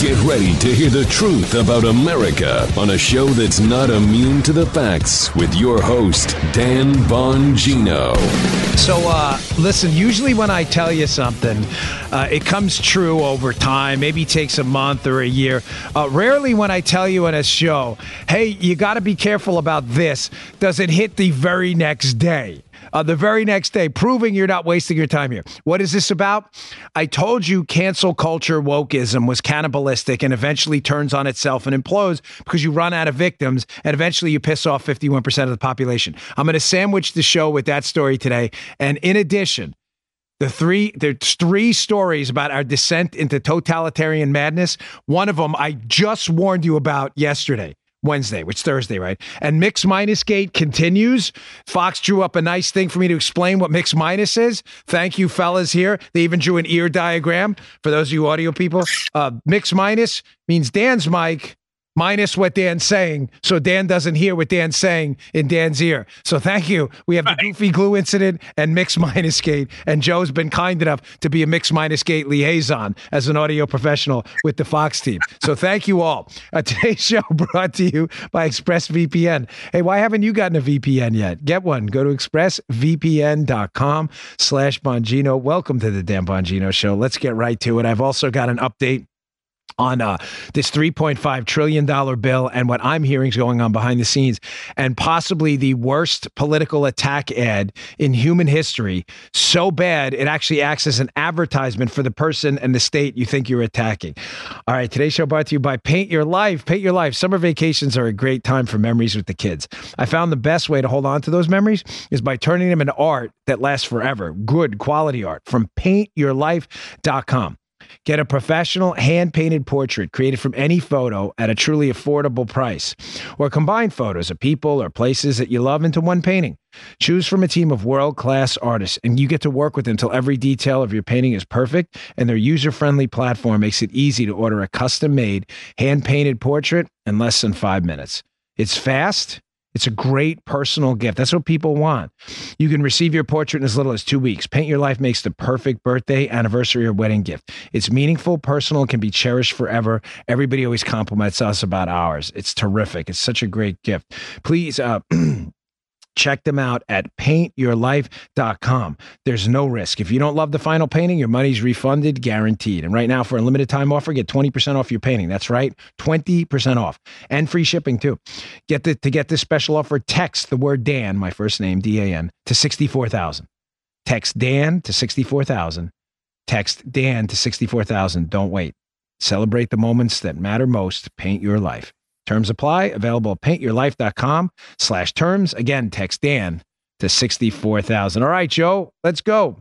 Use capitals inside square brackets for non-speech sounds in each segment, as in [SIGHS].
Get ready to hear the truth about America on a show that's not immune to the facts with your host, Dan Bongino. So, uh, listen, usually when I tell you something, uh, it comes true over time, maybe takes a month or a year. Uh, rarely when I tell you in a show, hey, you got to be careful about this, does it hit the very next day uh, the very next day, proving you're not wasting your time here. What is this about? I told you cancel culture wokeism was cannibalistic and eventually turns on itself and implodes because you run out of victims and eventually you piss off 51% of the population. I'm going to sandwich the show with that story today. And in addition, the three there's three stories about our descent into totalitarian madness. One of them I just warned you about yesterday. Wednesday, which Thursday, right? And mix minus gate continues. Fox drew up a nice thing for me to explain what mix minus is. Thank you, fellas here. They even drew an ear diagram for those of you audio people. Uh, mix minus means Dan's mic minus what Dan's saying, so Dan doesn't hear what Dan's saying in Dan's ear. So thank you. We have the goofy glue incident and mix minus gate, and Joe's been kind enough to be a mix minus gate liaison as an audio professional with the Fox team. So thank you all. Uh, [LAUGHS] today's show brought to you by ExpressVPN. Hey, why haven't you gotten a VPN yet? Get one. Go to expressvpn.com slash Bongino. Welcome to the Dan Bongino Show. Let's get right to it. I've also got an update on uh, this $3.5 trillion bill and what I'm hearing is going on behind the scenes, and possibly the worst political attack ad in human history. So bad, it actually acts as an advertisement for the person and the state you think you're attacking. All right, today's show brought to you by Paint Your Life. Paint Your Life. Summer vacations are a great time for memories with the kids. I found the best way to hold on to those memories is by turning them into art that lasts forever. Good quality art from paintyourlife.com. Get a professional hand painted portrait created from any photo at a truly affordable price, or combine photos of people or places that you love into one painting. Choose from a team of world class artists, and you get to work with them until every detail of your painting is perfect. And their user friendly platform makes it easy to order a custom made, hand painted portrait in less than five minutes. It's fast it's a great personal gift. That's what people want. You can receive your portrait in as little as two weeks. Paint Your Life makes the perfect birthday, anniversary, or wedding gift. It's meaningful, personal, and can be cherished forever. Everybody always compliments us about ours. It's terrific. It's such a great gift. Please, uh, [CLEARS THROAT] Check them out at paintyourlife.com. There's no risk. If you don't love the final painting, your money's refunded, guaranteed. And right now, for a limited time offer, get 20% off your painting. That's right, 20% off and free shipping too. Get the, to get this special offer, text the word Dan, my first name, D A N, to 64,000. Text Dan to 64,000. Text Dan to 64,000. Don't wait. Celebrate the moments that matter most. Paint your life. Terms apply. Available at paintyourlife.com slash terms. Again, text Dan to 64,000. All right, Joe, let's go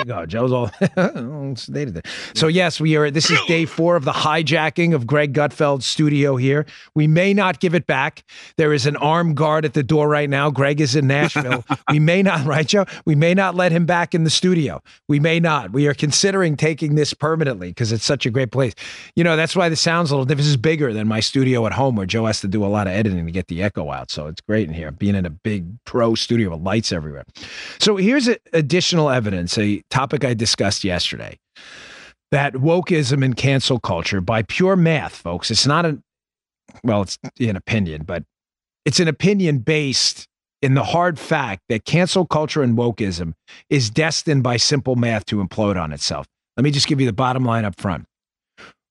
you go. Joe's all [LAUGHS] stated So yes, we are. This is day [CLEARS THROAT] four of the hijacking of Greg Gutfeld's studio here. We may not give it back. There is an armed guard at the door right now. Greg is in Nashville. [LAUGHS] we may not, right, Joe? We may not let him back in the studio. We may not. We are considering taking this permanently because it's such a great place. You know, that's why the sound's a little. Different. This is bigger than my studio at home, where Joe has to do a lot of editing to get the echo out. So it's great in here, being in a big pro studio with lights everywhere. So here's additional evidence. A topic I discussed yesterday that wokeism and cancel culture, by pure math, folks, it's not a, well, it's an opinion, but it's an opinion based in the hard fact that cancel culture and wokeism is destined by simple math to implode on itself. Let me just give you the bottom line up front.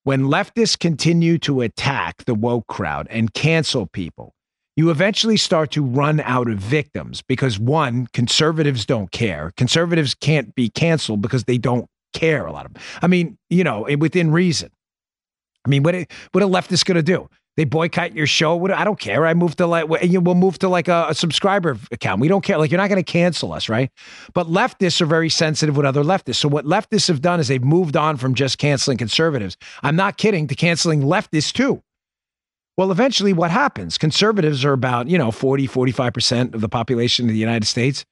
When leftists continue to attack the woke crowd and cancel people, you eventually start to run out of victims because one, conservatives don't care. Conservatives can't be canceled because they don't care. A lot of them. I mean, you know, within reason. I mean, what what a leftist going to do? They boycott your show. What, I don't care. I move to like we'll move to like a, a subscriber account. We don't care. Like you're not going to cancel us, right? But leftists are very sensitive with other leftists. So what leftists have done is they've moved on from just canceling conservatives. I'm not kidding. To canceling leftists too. Well, eventually, what happens? Conservatives are about, you know, 40, 45% of the population of the United States.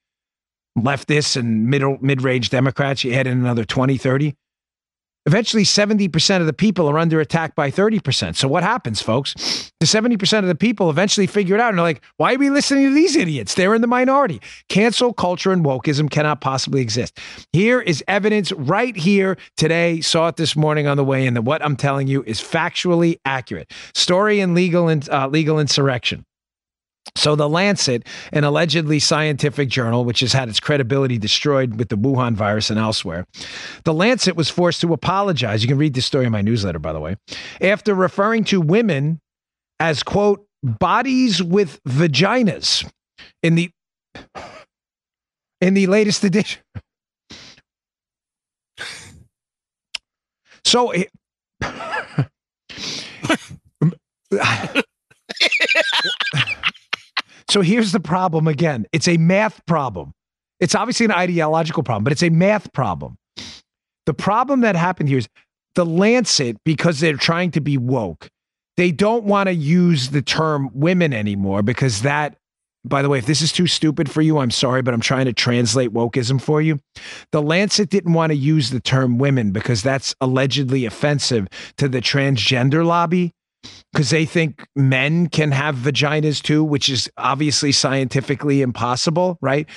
Leftists and middle, mid range Democrats, you add in another 20, 30. Eventually, 70% of the people are under attack by 30%. So, what happens, folks? The 70% of the people eventually figure it out and they're like, why are we listening to these idiots? They're in the minority. Cancel culture and wokeism cannot possibly exist. Here is evidence right here today. Saw it this morning on the way in that what I'm telling you is factually accurate. Story in legal, and, uh, legal insurrection. So, The Lancet, an allegedly scientific journal, which has had its credibility destroyed with the Wuhan virus and elsewhere, The Lancet was forced to apologize. You can read this story in my newsletter, by the way, after referring to women as, quote, bodies with vaginas in the in the latest edition. So it, [LAUGHS] [LAUGHS] So here's the problem again it's a math problem. It's obviously an ideological problem, but it's a math problem. The problem that happened here is the Lancet, because they're trying to be woke, they don't want to use the term women anymore because that, by the way, if this is too stupid for you, I'm sorry, but I'm trying to translate wokeism for you. The Lancet didn't want to use the term women because that's allegedly offensive to the transgender lobby because they think men can have vaginas too, which is obviously scientifically impossible, right?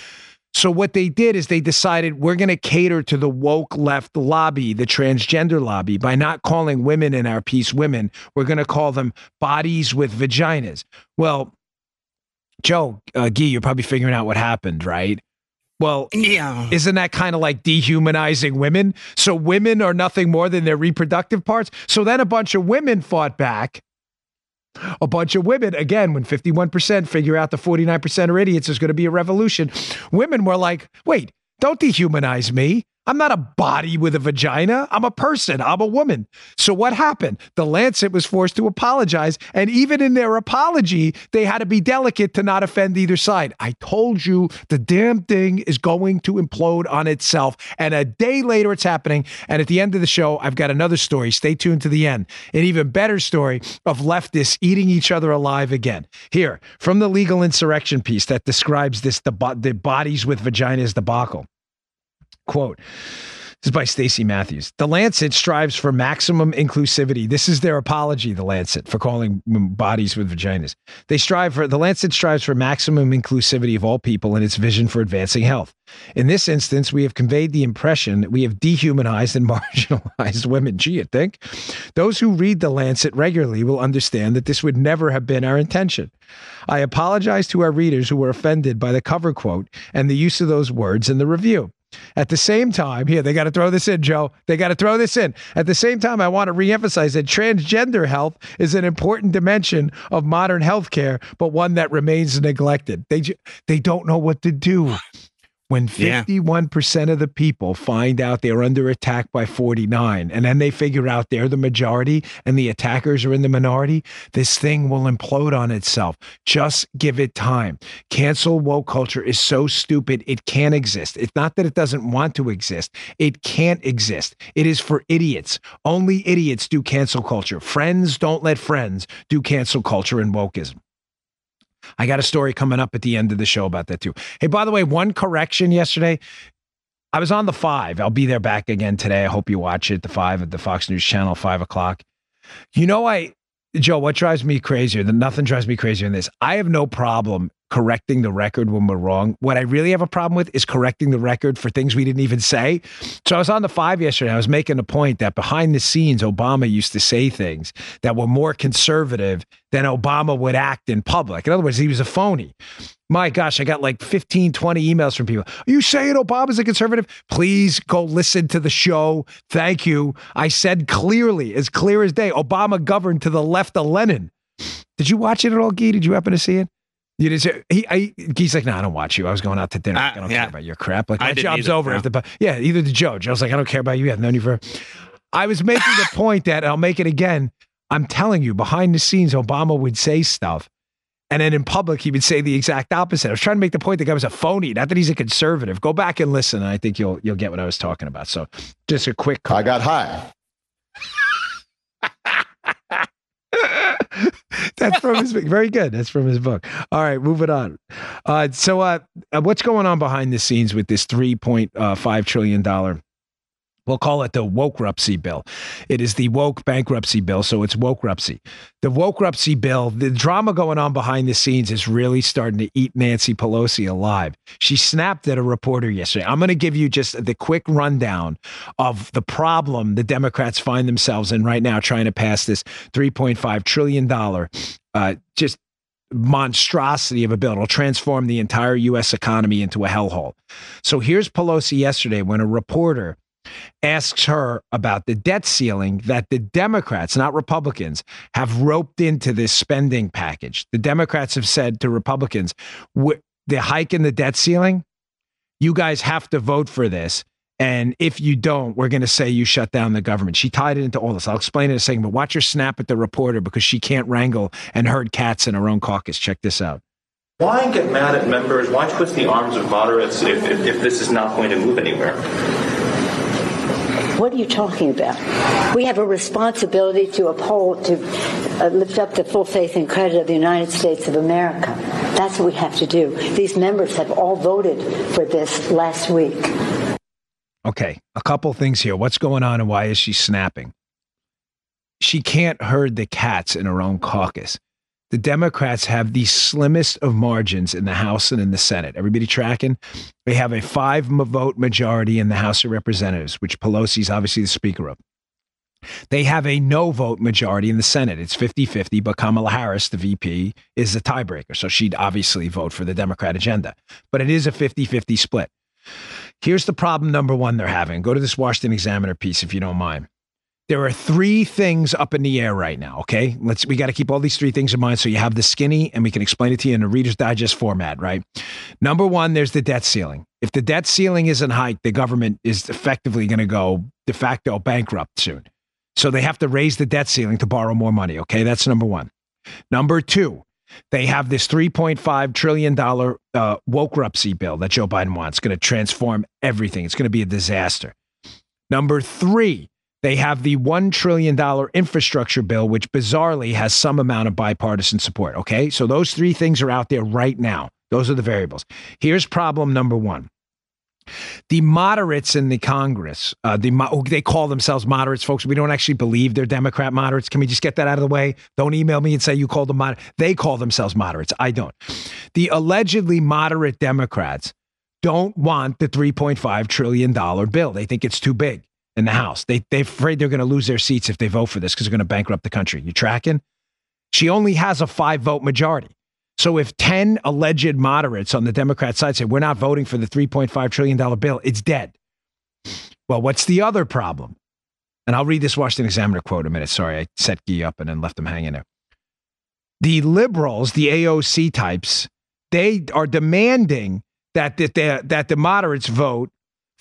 So what they did is they decided we're going to cater to the woke left lobby, the transgender lobby, by not calling women in our piece women. We're going to call them bodies with vaginas. Well, Joe, uh, Gee, you're probably figuring out what happened, right? Well, yeah. Isn't that kind of like dehumanizing women? So women are nothing more than their reproductive parts. So then a bunch of women fought back. A bunch of women, again, when 51% figure out the 49% are idiots, there's going to be a revolution. Women were like, wait, don't dehumanize me. I'm not a body with a vagina. I'm a person. I'm a woman. So what happened? The Lancet was forced to apologize. And even in their apology, they had to be delicate to not offend either side. I told you the damn thing is going to implode on itself. And a day later, it's happening. And at the end of the show, I've got another story. Stay tuned to the end. An even better story of leftists eating each other alive again. Here, from the legal insurrection piece that describes this, the, the bodies with vaginas debacle. Quote, this is by Stacey Matthews. The Lancet strives for maximum inclusivity. This is their apology, the Lancet, for calling bodies with vaginas. They strive for the Lancet strives for maximum inclusivity of all people in its vision for advancing health. In this instance, we have conveyed the impression that we have dehumanized and [LAUGHS] marginalized women. Gee, you think? Those who read the Lancet regularly will understand that this would never have been our intention. I apologize to our readers who were offended by the cover quote and the use of those words in the review. At the same time, here, they got to throw this in, Joe. They got to throw this in. At the same time, I want to reemphasize that transgender health is an important dimension of modern healthcare, but one that remains neglected. They, they don't know what to do. When 51% yeah. of the people find out they're under attack by 49, and then they figure out they're the majority and the attackers are in the minority, this thing will implode on itself. Just give it time. Cancel woke culture is so stupid, it can't exist. It's not that it doesn't want to exist, it can't exist. It is for idiots. Only idiots do cancel culture. Friends don't let friends do cancel culture and wokeism. I got a story coming up at the end of the show about that too. Hey, by the way, one correction yesterday. I was on the five. I'll be there back again today. I hope you watch it. The five at the Fox News channel, five o'clock. You know, I, Joe, what drives me crazier than nothing drives me crazier than this. I have no problem correcting the record when we're wrong. What I really have a problem with is correcting the record for things we didn't even say. So I was on the five yesterday. I was making a point that behind the scenes, Obama used to say things that were more conservative than Obama would act in public. In other words, he was a phony. My gosh, I got like 15, 20 emails from people. Are you saying Obama's a conservative? Please go listen to the show. Thank you. I said clearly, as clear as day, Obama governed to the left of Lenin. Did you watch it at all, Guy? Did you happen to see it? You did say, he, I, he's like, no, I don't watch you. I was going out to dinner. Uh, I don't yeah. care about your crap. Like my job's either, over. No. The, yeah, either the Joe. Joe's like, I don't care about you. I've known you for. I was making the point that I'll make it again. I'm telling you, behind the scenes, Obama would say stuff. And then in public, he would say the exact opposite. I was trying to make the point that guy was a phony, not that he's a conservative. Go back and listen, and I think you'll you'll get what I was talking about. So, just a quick. Call. I got high. [LAUGHS] That's from his book. Very good. That's from his book. All right, moving on. Uh, so, uh, what's going on behind the scenes with this three point uh, five trillion dollar We'll call it the wokerupsy bill. It is the woke bankruptcy bill, so it's wokerupsy. The wokerupsy bill, the drama going on behind the scenes is really starting to eat Nancy Pelosi alive. She snapped at a reporter yesterday. I'm going to give you just the quick rundown of the problem the Democrats find themselves in right now trying to pass this $3.5 trillion uh, just monstrosity of a bill. It'll transform the entire U.S. economy into a hellhole. So here's Pelosi yesterday when a reporter asks her about the debt ceiling that the Democrats, not Republicans, have roped into this spending package. The Democrats have said to Republicans, the hike in the debt ceiling, you guys have to vote for this. And if you don't, we're going to say you shut down the government. She tied it into all this. I'll explain in a second, but watch her snap at the reporter because she can't wrangle and herd cats in her own caucus. Check this out. Why get mad at members? Why twist the arms of moderates if, if, if this is not going to move anywhere? What are you talking about? We have a responsibility to uphold, to uh, lift up the full faith and credit of the United States of America. That's what we have to do. These members have all voted for this last week. Okay, a couple things here. What's going on and why is she snapping? She can't herd the cats in her own caucus the Democrats have the slimmest of margins in the House and in the Senate. Everybody tracking? They have a five vote majority in the House of Representatives, which Pelosi is obviously the Speaker of. They have a no vote majority in the Senate. It's 50 50, but Kamala Harris, the VP, is the tiebreaker. So she'd obviously vote for the Democrat agenda. But it is a 50 50 split. Here's the problem number one they're having. Go to this Washington Examiner piece if you don't mind. There are three things up in the air right now. Okay, let's we got to keep all these three things in mind so you have the skinny and we can explain it to you in a Reader's Digest format. Right. Number one, there's the debt ceiling. If the debt ceiling isn't hiked, the government is effectively going to go de facto bankrupt soon. So they have to raise the debt ceiling to borrow more money. Okay, that's number one. Number two, they have this $3.5 trillion uh, wokerupsy bill that Joe Biden wants. Going to transform everything. It's going to be a disaster. Number three, they have the $1 trillion infrastructure bill, which bizarrely has some amount of bipartisan support. Okay. So those three things are out there right now. Those are the variables. Here's problem number one. The moderates in the Congress, uh, the they call themselves moderates, folks. We don't actually believe they're Democrat moderates. Can we just get that out of the way? Don't email me and say you called them moderate. They call themselves moderates. I don't. The allegedly moderate Democrats don't want the $3.5 trillion bill. They think it's too big in the House. They they're afraid they're going to lose their seats if they vote for this because they're going to bankrupt the country. You tracking? She only has a five vote majority. So if 10 alleged moderates on the Democrat side say we're not voting for the 3.5 trillion dollar bill, it's dead. Well, what's the other problem? And I'll read this Washington Examiner quote a minute. Sorry, I set Gee up and then left him hanging there. The liberals, the AOC types, they are demanding that, that, that the moderates vote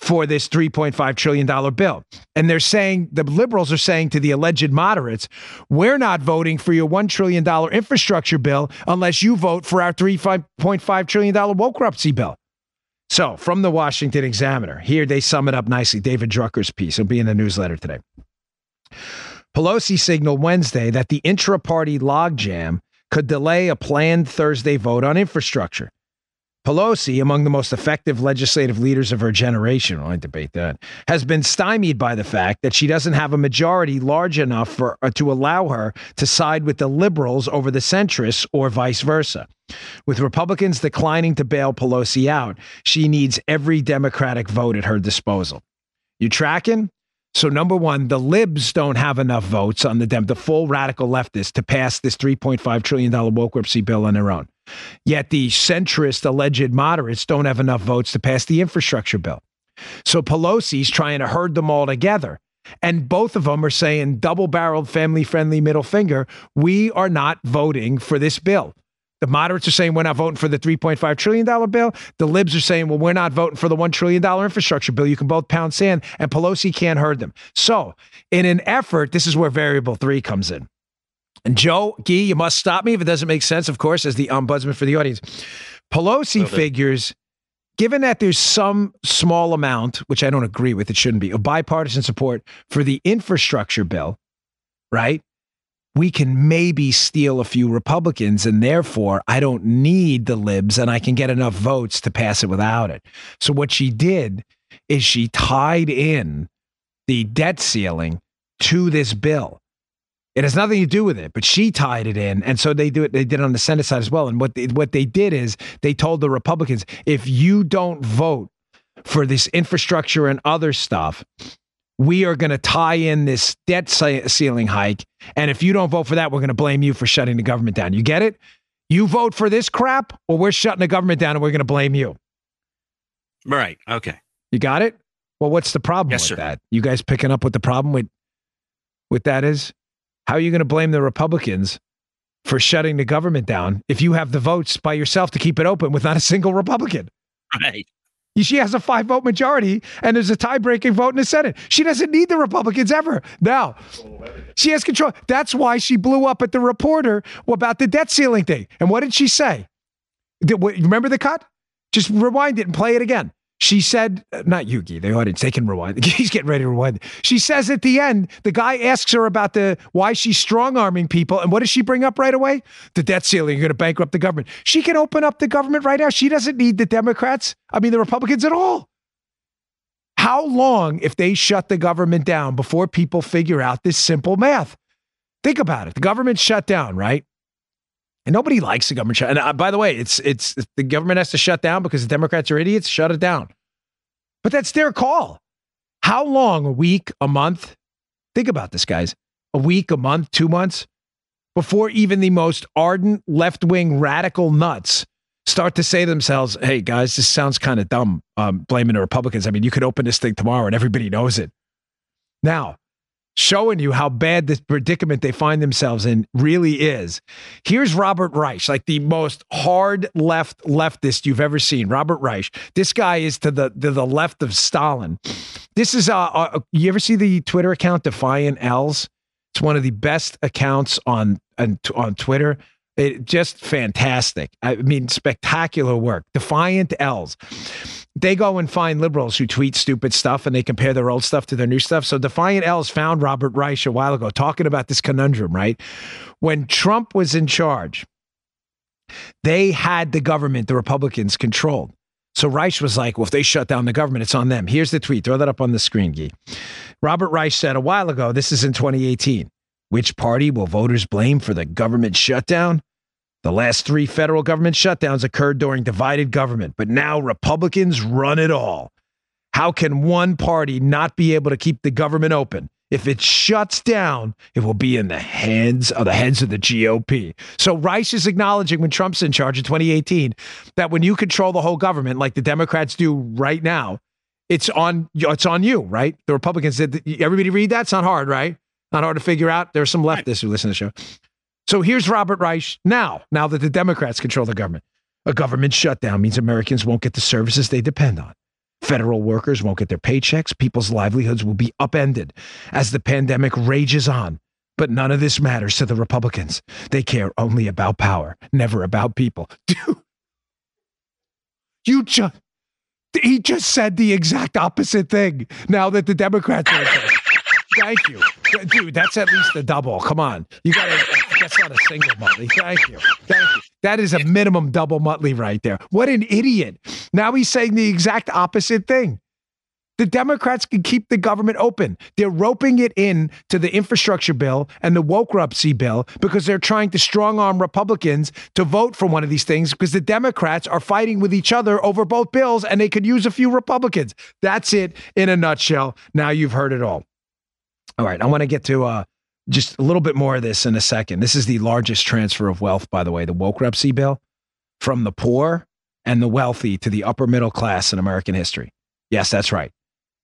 for this $3.5 trillion bill. And they're saying, the liberals are saying to the alleged moderates, we're not voting for your $1 trillion infrastructure bill unless you vote for our $3.5 trillion wokerupsy bill. So, from the Washington Examiner, here they sum it up nicely. David Drucker's piece will be in the newsletter today. Pelosi signaled Wednesday that the intra party logjam could delay a planned Thursday vote on infrastructure. Pelosi, among the most effective legislative leaders of her generation, I debate that, has been stymied by the fact that she doesn't have a majority large enough for uh, to allow her to side with the liberals over the centrists or vice versa. With Republicans declining to bail Pelosi out, she needs every Democratic vote at her disposal. You tracking? So number one, the libs don't have enough votes on the Dem, the full radical leftists, to pass this $3.5 trillion wokerupsy bill on their own. Yet the centrist alleged moderates don't have enough votes to pass the infrastructure bill. So Pelosi's trying to herd them all together. And both of them are saying, double barreled, family friendly middle finger, we are not voting for this bill. The moderates are saying we're not voting for the $3.5 trillion bill. The libs are saying, well, we're not voting for the $1 trillion infrastructure bill. You can both pound sand, and Pelosi can't herd them. So, in an effort, this is where variable three comes in. And Joe Gee, you must stop me if it doesn't make sense, of course, as the ombudsman for the audience. Pelosi figures, given that there's some small amount, which I don't agree with, it shouldn't be, of bipartisan support for the infrastructure bill, right? We can maybe steal a few Republicans, and therefore I don't need the libs, and I can get enough votes to pass it without it. So what she did is she tied in the debt ceiling to this bill. It has nothing to do with it, but she tied it in, and so they do it. They did it on the Senate side as well. And what they, what they did is they told the Republicans, if you don't vote for this infrastructure and other stuff, we are going to tie in this debt ceiling hike, and if you don't vote for that, we're going to blame you for shutting the government down. You get it? You vote for this crap, or we're shutting the government down, and we're going to blame you. Right. Okay. You got it. Well, what's the problem yes, with sir. that? You guys picking up what the problem with with that is? How are you going to blame the Republicans for shutting the government down if you have the votes by yourself to keep it open with not a single Republican? Right. She has a five vote majority and there's a tie breaking vote in the Senate. She doesn't need the Republicans ever. Now, she has control. That's why she blew up at the reporter about the debt ceiling thing. And what did she say? Did, remember the cut? Just rewind it and play it again. She said, uh, not Yugi, the audience, they can rewind. [LAUGHS] He's getting ready to rewind. She says at the end, the guy asks her about the why she's strong arming people. And what does she bring up right away? The debt ceiling, you're going to bankrupt the government. She can open up the government right now. She doesn't need the Democrats, I mean, the Republicans at all. How long, if they shut the government down before people figure out this simple math? Think about it. The government shut down, right? And nobody likes the government shut. And uh, by the way, it's it's the government has to shut down because the Democrats are idiots. Shut it down. But that's their call. How long? A week? A month? Think about this, guys. A week? A month? Two months? Before even the most ardent left wing radical nuts start to say to themselves, "Hey, guys, this sounds kind of dumb." Um, blaming the Republicans. I mean, you could open this thing tomorrow and everybody knows it. Now, showing you how bad this predicament they find themselves in really is. Here's Robert Reich, like the most hard left leftist you've ever seen. Robert Reich. This guy is to the to the left of Stalin. This is uh, uh you ever see the Twitter account Defiant L's? It's one of the best accounts on on, on Twitter. It just fantastic. I mean, spectacular work. Defiant L's they go and find liberals who tweet stupid stuff and they compare their old stuff to their new stuff. So Defiant L's found Robert Reich a while ago talking about this conundrum, right? When Trump was in charge, they had the government, the Republicans controlled. So Reich was like, well, if they shut down the government, it's on them. Here's the tweet. Throw that up on the screen, Guy. Robert Reich said a while ago, this is in 2018. Which party will voters blame for the government shutdown? The last three federal government shutdowns occurred during divided government, but now Republicans run it all. How can one party not be able to keep the government open? If it shuts down, it will be in the hands of the heads of the GOP. So Reich is acknowledging when Trump's in charge in 2018 that when you control the whole government, like the Democrats do right now, it's on it's on you, right? The Republicans did. Everybody read that. It's not hard, right? Not hard to figure out. There are some leftists who listen to the show. So here's Robert Reich now, now that the Democrats control the government. A government shutdown means Americans won't get the services they depend on. Federal workers won't get their paychecks. People's livelihoods will be upended as the pandemic rages on. But none of this matters to the Republicans. They care only about power, never about people. [LAUGHS] Dude, you just, he just said the exact opposite thing now that the Democrats are. Thank you. Dude, that's at least a double. Come on. You got to a single Muttley. Thank you. Thank you. That is a minimum double Muttley right there. What an idiot. Now he's saying the exact opposite thing. The Democrats can keep the government open. They're roping it in to the infrastructure bill and the wokerupsy bill because they're trying to strong arm Republicans to vote for one of these things because the Democrats are fighting with each other over both bills and they could use a few Republicans. That's it in a nutshell. Now you've heard it all. All right, I want to get to uh, just a little bit more of this in a second. This is the largest transfer of wealth, by the way, the Wokerupsy bill from the poor and the wealthy to the upper middle class in American history. Yes, that's right.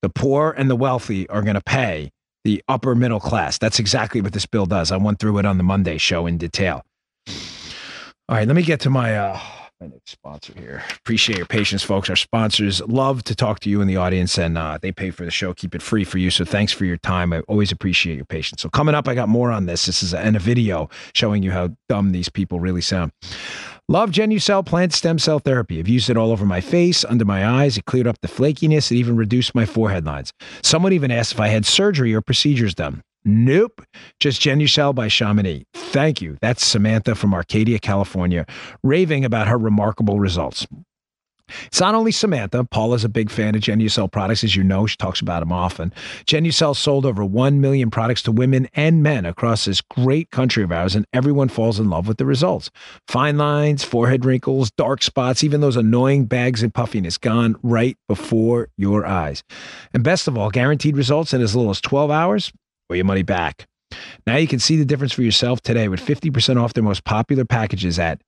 The poor and the wealthy are going to pay the upper middle class. That's exactly what this bill does. I went through it on the Monday show in detail. All right, let me get to my uh, my next sponsor here. Appreciate your patience, folks. Our sponsors love to talk to you in the audience, and uh, they pay for the show, keep it free for you. So thanks for your time. I always appreciate your patience. So coming up, I got more on this. This is a, and a video showing you how dumb these people really sound. Love Genucel plant stem cell therapy. I've used it all over my face, under my eyes. It cleared up the flakiness. It even reduced my forehead lines. Someone even asked if I had surgery or procedures done. Nope. Just Genucel by Chamonix. Thank you. That's Samantha from Arcadia, California, raving about her remarkable results. It's not only Samantha. Paula's a big fan of Genucel products, as you know. She talks about them often. Genucel sold over 1 million products to women and men across this great country of ours, and everyone falls in love with the results. Fine lines, forehead wrinkles, dark spots, even those annoying bags and puffiness gone right before your eyes. And best of all, guaranteed results in as little as 12 hours or your money back. Now you can see the difference for yourself today with 50% off their most popular packages at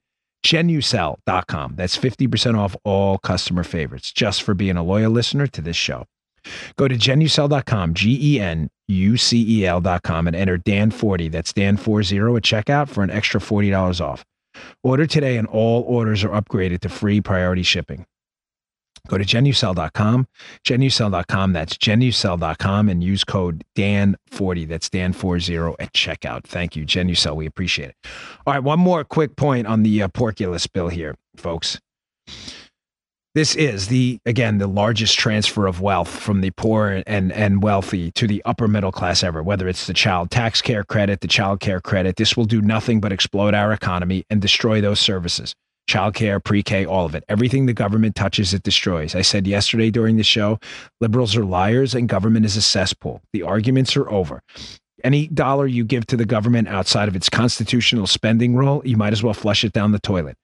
genucel.com. That's 50% off all customer favorites just for being a loyal listener to this show. Go to genucel.com, G E N U C E L.com, and enter Dan40, that's Dan40 at checkout for an extra $40 off. Order today, and all orders are upgraded to free priority shipping. Go to genucel.com, genucel.com, that's genucel.com, and use code DAN40, that's Dan40 at checkout. Thank you, Genucel. We appreciate it. All right, one more quick point on the uh, Porkulus bill here, folks. This is the again the largest transfer of wealth from the poor and and wealthy to the upper middle class ever. Whether it's the child tax care credit, the child care credit, this will do nothing but explode our economy and destroy those services childcare, pre K, all of it. Everything the government touches, it destroys. I said yesterday during the show liberals are liars and government is a cesspool. The arguments are over. Any dollar you give to the government outside of its constitutional spending role, you might as well flush it down the toilet.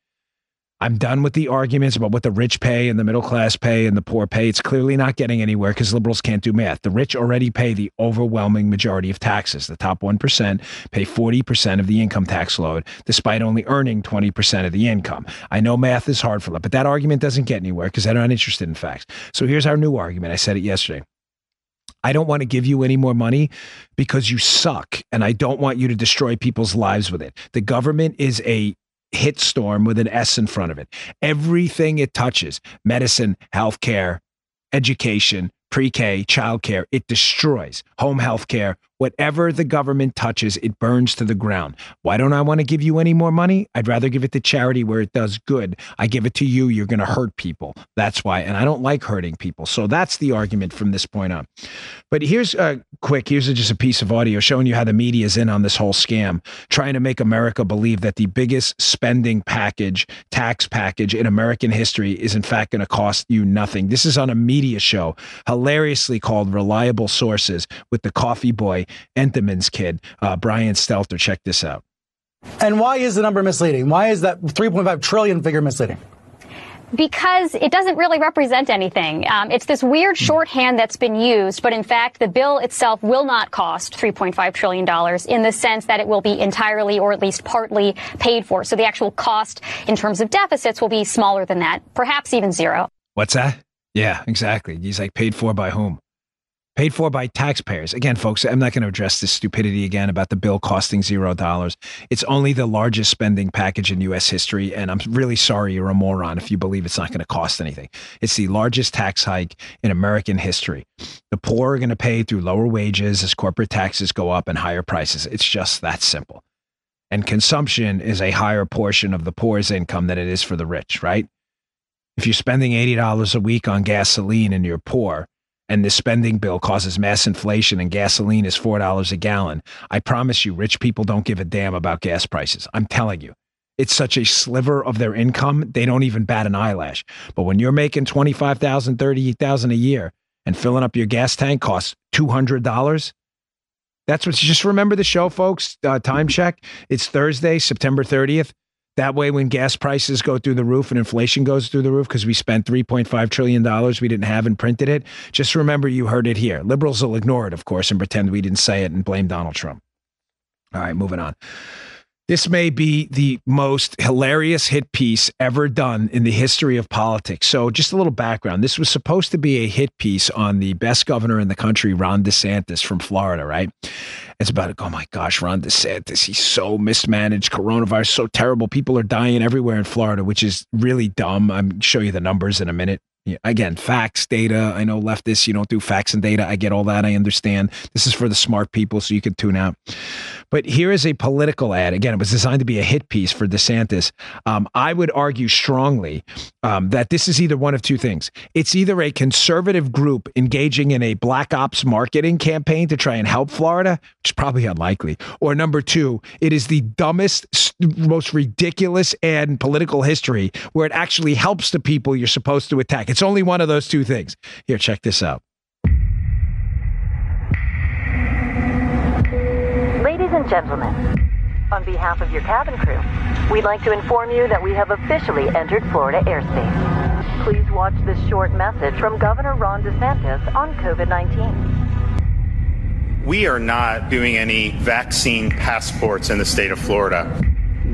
I'm done with the arguments about what the rich pay and the middle class pay and the poor pay. It's clearly not getting anywhere because liberals can't do math. The rich already pay the overwhelming majority of taxes. The top 1% pay 40% of the income tax load, despite only earning 20% of the income. I know math is hard for them, but that argument doesn't get anywhere because they're not interested in facts. So here's our new argument. I said it yesterday. I don't want to give you any more money because you suck. And I don't want you to destroy people's lives with it. The government is a hit storm with an S in front of it. Everything it touches medicine, healthcare, education, pre K, childcare, it destroys home health care, Whatever the government touches, it burns to the ground. Why don't I want to give you any more money? I'd rather give it to charity where it does good. I give it to you, you're going to hurt people. That's why. And I don't like hurting people. So that's the argument from this point on. But here's a quick here's just a piece of audio showing you how the media is in on this whole scam, trying to make America believe that the biggest spending package, tax package in American history is in fact going to cost you nothing. This is on a media show, hilariously called Reliable Sources with the coffee boy Entenmann's kid, uh, Brian Stelter. Check this out. And why is the number misleading? Why is that 3.5 trillion figure misleading? because it doesn't really represent anything. Um, it's this weird shorthand that's been used, but in fact, the bill itself will not cost $3.5 trillion in the sense that it will be entirely or at least partly paid for. So the actual cost in terms of deficits will be smaller than that, perhaps even zero. What's that? Yeah, exactly. He's like paid for by whom? Paid for by taxpayers. Again, folks, I'm not going to address this stupidity again about the bill costing zero dollars. It's only the largest spending package in U.S. history, and I'm really sorry you're a moron if you believe it's not going to cost anything. It's the largest tax hike in American history. The poor are going to pay through lower wages as corporate taxes go up and higher prices. It's just that simple. And consumption is a higher portion of the poor's income than it is for the rich, right? If you're spending $80 a week on gasoline and you're poor, and this spending bill causes mass inflation and gasoline is $4 a gallon, I promise you, rich people don't give a damn about gas prices. I'm telling you. It's such a sliver of their income, they don't even bat an eyelash. But when you're making 25,000, 30,000 a year and filling up your gas tank costs $200, that's what just remember the show, folks. Uh, time check. It's Thursday, September 30th. That way, when gas prices go through the roof and inflation goes through the roof because we spent $3.5 trillion we didn't have and printed it, just remember you heard it here. Liberals will ignore it, of course, and pretend we didn't say it and blame Donald Trump. All right, moving on. This may be the most hilarious hit piece ever done in the history of politics. So, just a little background. This was supposed to be a hit piece on the best governor in the country, Ron DeSantis from Florida, right? It's about, oh my gosh, Ron DeSantis, he's so mismanaged. Coronavirus, so terrible. People are dying everywhere in Florida, which is really dumb. I'm show you the numbers in a minute. Yeah, again, facts, data. I know leftists, you don't do facts and data. I get all that. I understand. This is for the smart people, so you can tune out. But here is a political ad. Again, it was designed to be a hit piece for DeSantis. Um, I would argue strongly um, that this is either one of two things. It's either a conservative group engaging in a black ops marketing campaign to try and help Florida, which is probably unlikely, or number two, it is the dumbest, most ridiculous ad in political history where it actually helps the people you're supposed to attack. It's only one of those two things. Here, check this out. And gentlemen, on behalf of your cabin crew, we'd like to inform you that we have officially entered Florida airspace. Please watch this short message from Governor Ron DeSantis on COVID 19. We are not doing any vaccine passports in the state of Florida.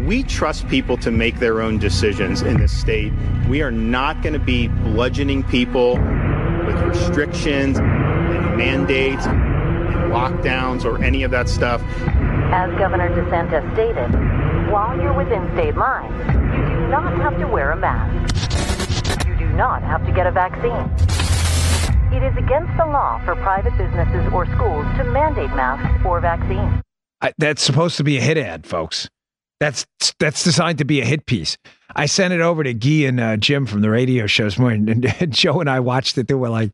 We trust people to make their own decisions in this state. We are not going to be bludgeoning people with restrictions and mandates and lockdowns or any of that stuff. As Governor DeSantis stated, while you're within state lines, you do not have to wear a mask. You do not have to get a vaccine. It is against the law for private businesses or schools to mandate masks or vaccines. I, that's supposed to be a hit ad, folks. That's that's designed to be a hit piece. I sent it over to Guy and uh, Jim from the radio shows morning, and, [LAUGHS] and Joe and I watched it. They were like,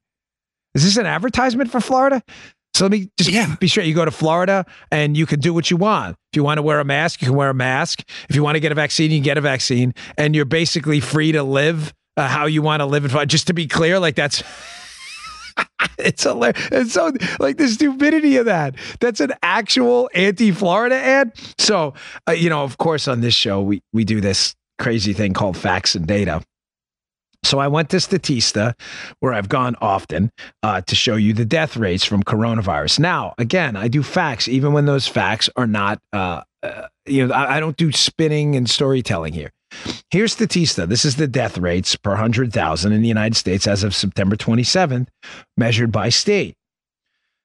"Is this an advertisement for Florida?" So let me just yeah. be sure you go to Florida and you can do what you want. If you want to wear a mask, you can wear a mask. If you want to get a vaccine, you can get a vaccine, and you're basically free to live uh, how you want to live. And just to be clear, like that's. [LAUGHS] it's hilarious. It's so like the stupidity of that. That's an actual anti-Florida ad. So, uh, you know, of course, on this show we we do this crazy thing called facts and data. So I went to Statista, where I've gone often, uh, to show you the death rates from coronavirus. Now, again, I do facts, even when those facts are not, uh, uh, you know, I, I, don't do spinning and storytelling here. Here's Statista. This is the death rates per 100,000 in the United States as of September 27th, measured by state.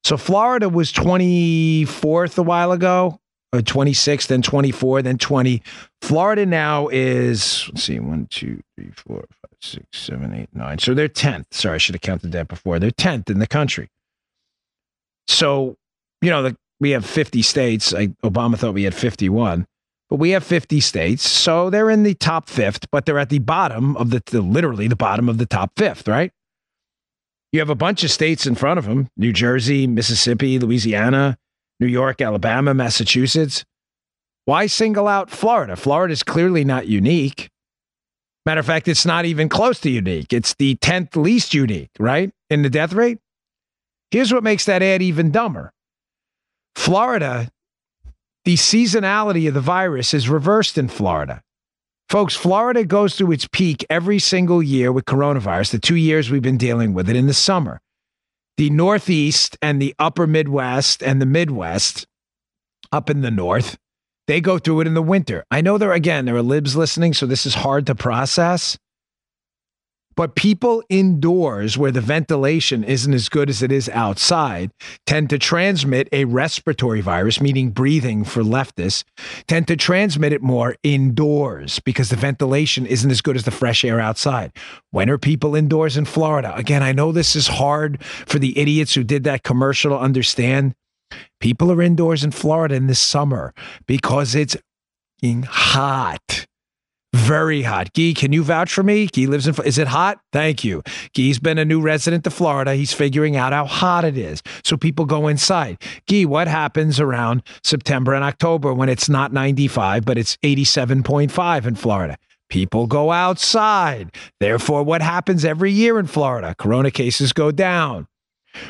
So Florida was 24th a while ago, Uh, or 26th, then 24, then 20. Florida now is, let's see, one, two, three, four, five, six, seven, eight, nine. So they're 10th. Sorry, I should have counted that before. They're 10th in the country. So, you know, the, we have 50 states. I, Obama thought we had 51 but we have 50 states. So they're in the top fifth, but they're at the bottom of the, the, literally the bottom of the top fifth, right? You have a bunch of states in front of them New Jersey, Mississippi, Louisiana, New York, Alabama, Massachusetts. Why single out Florida? Florida is clearly not unique. Matter of fact, it's not even close to unique. It's the 10th least unique, right? In the death rate. Here's what makes that ad even dumber Florida the seasonality of the virus is reversed in Florida. Folks, Florida goes through its peak every single year with coronavirus, the two years we've been dealing with it in the summer. The Northeast and the upper Midwest and the Midwest up in the North, they go through it in the winter. I know there, again, there are libs listening, so this is hard to process. But people indoors where the ventilation isn't as good as it is outside tend to transmit a respiratory virus, meaning breathing for leftists, tend to transmit it more indoors because the ventilation isn't as good as the fresh air outside. When are people indoors in Florida? Again, I know this is hard for the idiots who did that commercial to understand. People are indoors in Florida in this summer because it's hot. Very hot. Gee, can you vouch for me? Gee lives in. Is it hot? Thank you. Gee's been a new resident to Florida. He's figuring out how hot it is. So people go inside. Gee, what happens around September and October when it's not 95, but it's 87.5 in Florida? People go outside. Therefore, what happens every year in Florida? Corona cases go down.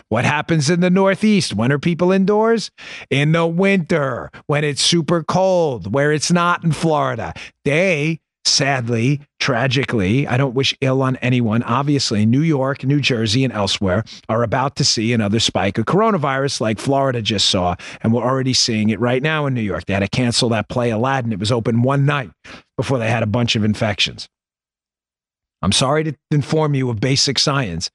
What happens in the Northeast? When are people indoors? In the winter, when it's super cold, where it's not in Florida. They sadly, tragically, I don't wish ill on anyone. Obviously, New York, New Jersey, and elsewhere are about to see another spike of coronavirus like Florida just saw. And we're already seeing it right now in New York. They had to cancel that play Aladdin. It was open one night before they had a bunch of infections. I'm sorry to inform you of basic science,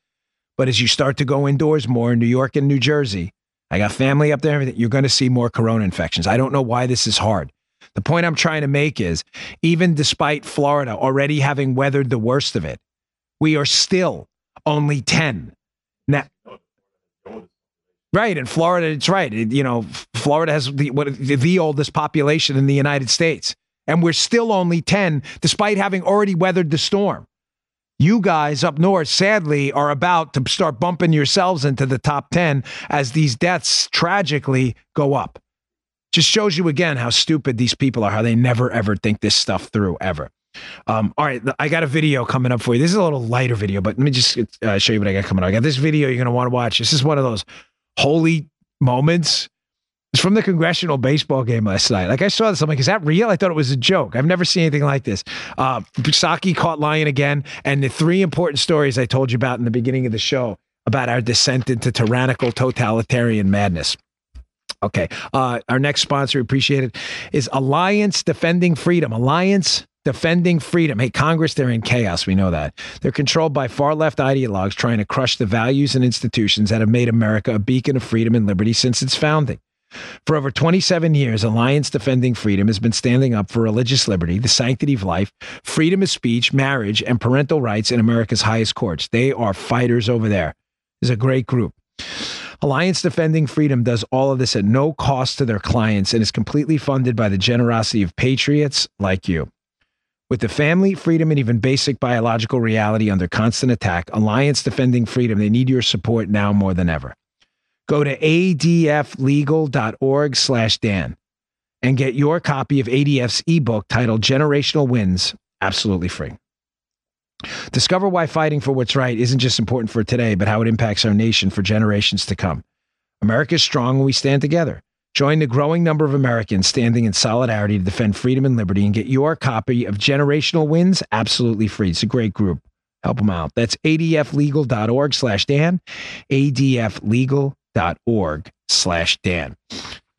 but as you start to go indoors more in New York and New Jersey, I got family up there, everything, you're going to see more corona infections. I don't know why this is hard. The point I'm trying to make is even despite Florida already having weathered the worst of it, we are still only 10. Now, right. In Florida, it's right. It, you know, Florida has the what the oldest population in the United States, and we're still only 10, despite having already weathered the storm. You guys up north, sadly, are about to start bumping yourselves into the top 10 as these deaths tragically go up. Just shows you again how stupid these people are, how they never ever think this stuff through, ever. Um, all right, I got a video coming up for you. This is a little lighter video, but let me just uh, show you what I got coming up. I got this video you're going to want to watch. This is one of those holy moments. It's from the congressional baseball game last night. Like I saw this, I'm like, is that real? I thought it was a joke. I've never seen anything like this. Uh, Psaki caught lion again, and the three important stories I told you about in the beginning of the show about our descent into tyrannical totalitarian madness. Okay. Uh, our next sponsor, we appreciate it, is Alliance Defending Freedom. Alliance Defending Freedom. Hey, Congress, they're in chaos. We know that. They're controlled by far left ideologues trying to crush the values and institutions that have made America a beacon of freedom and liberty since its founding. For over 27 years, Alliance Defending Freedom has been standing up for religious liberty, the sanctity of life, freedom of speech, marriage, and parental rights in America's highest courts. They are fighters over there. It's a great group. Alliance Defending Freedom does all of this at no cost to their clients and is completely funded by the generosity of patriots like you. With the family, freedom, and even basic biological reality under constant attack, Alliance Defending Freedom, they need your support now more than ever. Go to adflegal.org slash Dan and get your copy of ADF's ebook titled Generational Wins absolutely free. Discover why fighting for what's right isn't just important for today, but how it impacts our nation for generations to come. America is strong when we stand together. Join the growing number of Americans standing in solidarity to defend freedom and liberty and get your copy of Generational Wins absolutely free. It's a great group. Help them out. That's adflegal.org slash Dan, adflegal.org slash Dan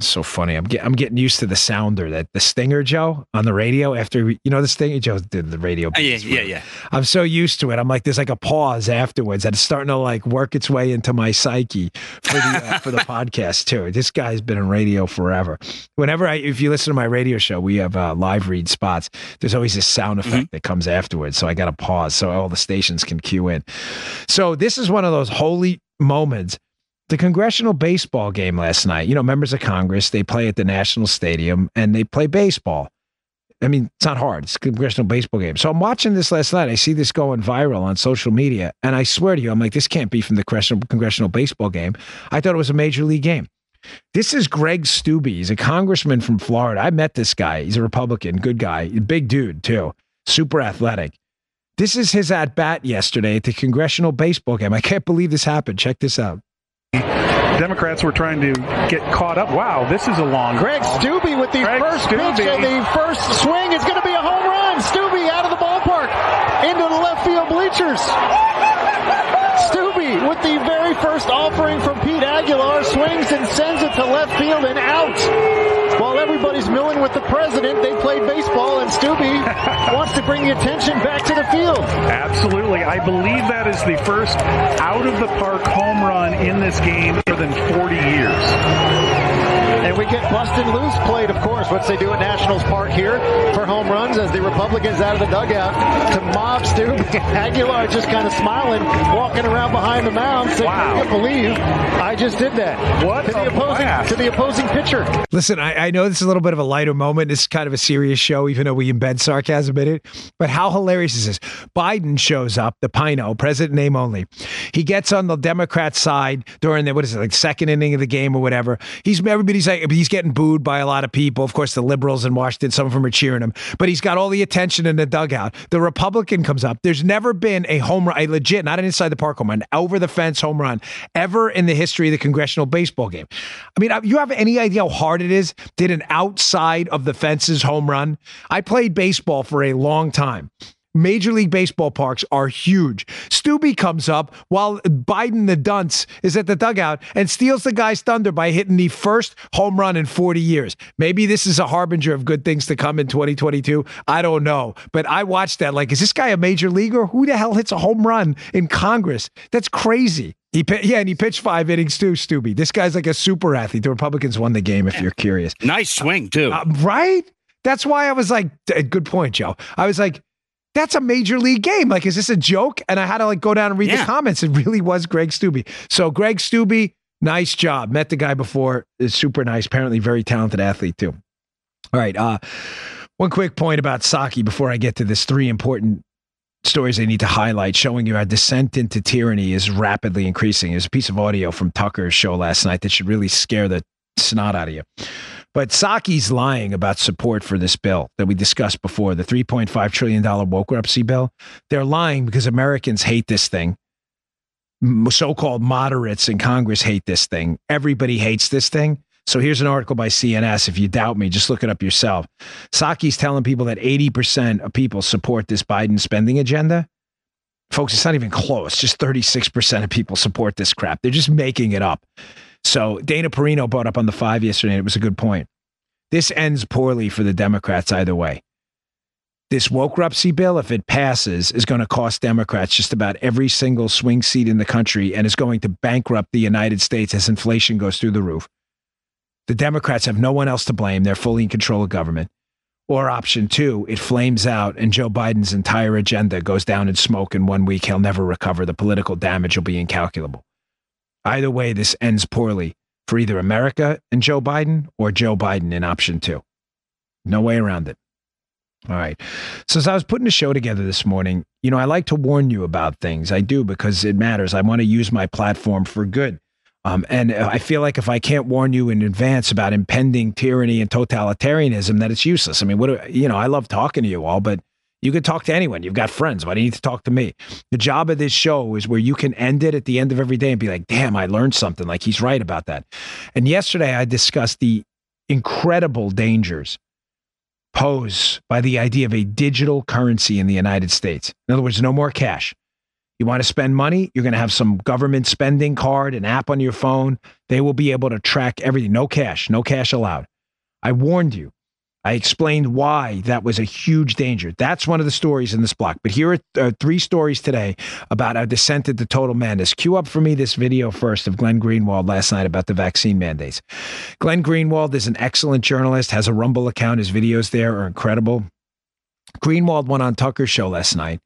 so funny. I'm get, I'm getting used to the sounder that the Stinger Joe on the radio after you know the Stinger Joe did the radio. Uh, yeah, yeah, yeah. I'm so used to it. I'm like there's like a pause afterwards and it's starting to like work its way into my psyche for the uh, for the [LAUGHS] podcast too. This guy's been in radio forever. Whenever I if you listen to my radio show, we have uh, live read spots. There's always this sound effect mm-hmm. that comes afterwards, so I got to pause so all the stations can cue in. So this is one of those holy moments the congressional baseball game last night. You know, members of Congress, they play at the National Stadium and they play baseball. I mean, it's not hard. It's a congressional baseball game. So I'm watching this last night. I see this going viral on social media. And I swear to you, I'm like, this can't be from the congressional baseball game. I thought it was a major league game. This is Greg Steube. He's a congressman from Florida. I met this guy. He's a Republican, good guy, big dude, too, super athletic. This is his at bat yesterday at the congressional baseball game. I can't believe this happened. Check this out. Democrats were trying to get caught up. Wow, this is a long. Greg Steube with the Greg first Steube. pitch and the first swing is going to be a home run. Steube out of the ballpark into the left field bleachers. Steube with the very first offering from Pete Aguilar swings and sends it to left field and out. While everybody's milling with the president, they played baseball and Steube [LAUGHS] wants to bring the attention back to the field. Absolutely. I believe that is the first out of the park home run in this game more than 40 years. And we get Bustin' Loose played, of course, what they do at Nationals Park here for home runs as the Republicans out of the dugout to mob Stu. [LAUGHS] Aguilar just kind of smiling, walking around behind the mound, saying, wow. I can't believe I just did that. What to the opposing blast. to the opposing pitcher. Listen, I, I know this is a little bit of a lighter moment. This is kind of a serious show, even though we embed sarcasm in it. But how hilarious is this? Biden shows up, the Pino, president name only. He gets on the Democrat side during the what is it, like second inning of the game or whatever. He's everybody's like, he's getting booed by a lot of people. Of course, the liberals in Washington, some of them are cheering him, but he's got all the attention in the dugout. The Republican comes up. There's never been a home run, a legit, not an inside the park home run, over the fence home run ever in the history of the congressional baseball game. I mean, uh, you have any idea how hard it is? Did an outside of the fences home run? I played baseball for a long time. Major League Baseball parks are huge. Steube comes up while Biden the dunce is at the dugout and steals the guy's thunder by hitting the first home run in 40 years. Maybe this is a harbinger of good things to come in 2022. I don't know. But I watched that like, is this guy a major leaguer? Who the hell hits a home run in Congress? That's crazy. He yeah, and he pitched five innings too, Steube. This guy's like a super athlete. The Republicans won the game, if you're curious. Nice swing too. Uh, right? That's why I was like, good point, Joe. I was like, that's a major league game. Like, is this a joke? And I had to like go down and read yeah. the comments. It really was Greg Steube. So Greg Steube, Nice job. Met the guy before. Is super nice. Apparently, very talented athlete too. All right. Uh, one quick point about Psaki before I get to this. Three important stories I need to highlight showing you our descent into tyranny is rapidly increasing. There's a piece of audio from Tucker's show last night that should really scare the snot out of you. But Psaki's lying about support for this bill that we discussed before, the $3.5 trillion woke-upsy bill. They're lying because Americans hate this thing. So called moderates in Congress hate this thing. Everybody hates this thing. So here's an article by CNS. If you doubt me, just look it up yourself. Psaki's telling people that 80% of people support this Biden spending agenda. Folks, it's not even close. Just 36% of people support this crap. They're just making it up. So Dana Perino brought up on the five yesterday, and it was a good point. This ends poorly for the Democrats either way. This woke-upsy bill, if it passes, is going to cost Democrats just about every single swing seat in the country and is going to bankrupt the United States as inflation goes through the roof. The Democrats have no one else to blame. They're fully in control of government. Or option two, it flames out and Joe Biden's entire agenda goes down in smoke in one week. He'll never recover. The political damage will be incalculable. Either way, this ends poorly for either America and Joe Biden or Joe Biden in option two. No way around it. All right. So, as I was putting the show together this morning, you know, I like to warn you about things. I do because it matters. I want to use my platform for good. Um, and I feel like if I can't warn you in advance about impending tyranny and totalitarianism, that it's useless. I mean, what you know, I love talking to you all, but you can talk to anyone. You've got friends. Why do you need to talk to me? The job of this show is where you can end it at the end of every day and be like, damn, I learned something. Like he's right about that. And yesterday I discussed the incredible dangers posed by the idea of a digital currency in the United States. In other words, no more cash. You want to spend money? You're going to have some government spending card, an app on your phone. They will be able to track everything. No cash, no cash allowed. I warned you. I explained why that was a huge danger. That's one of the stories in this block. But here are uh, three stories today about our descent into total madness. Cue up for me this video first of Glenn Greenwald last night about the vaccine mandates. Glenn Greenwald is an excellent journalist, has a Rumble account. His videos there are incredible. Greenwald went on Tucker's show last night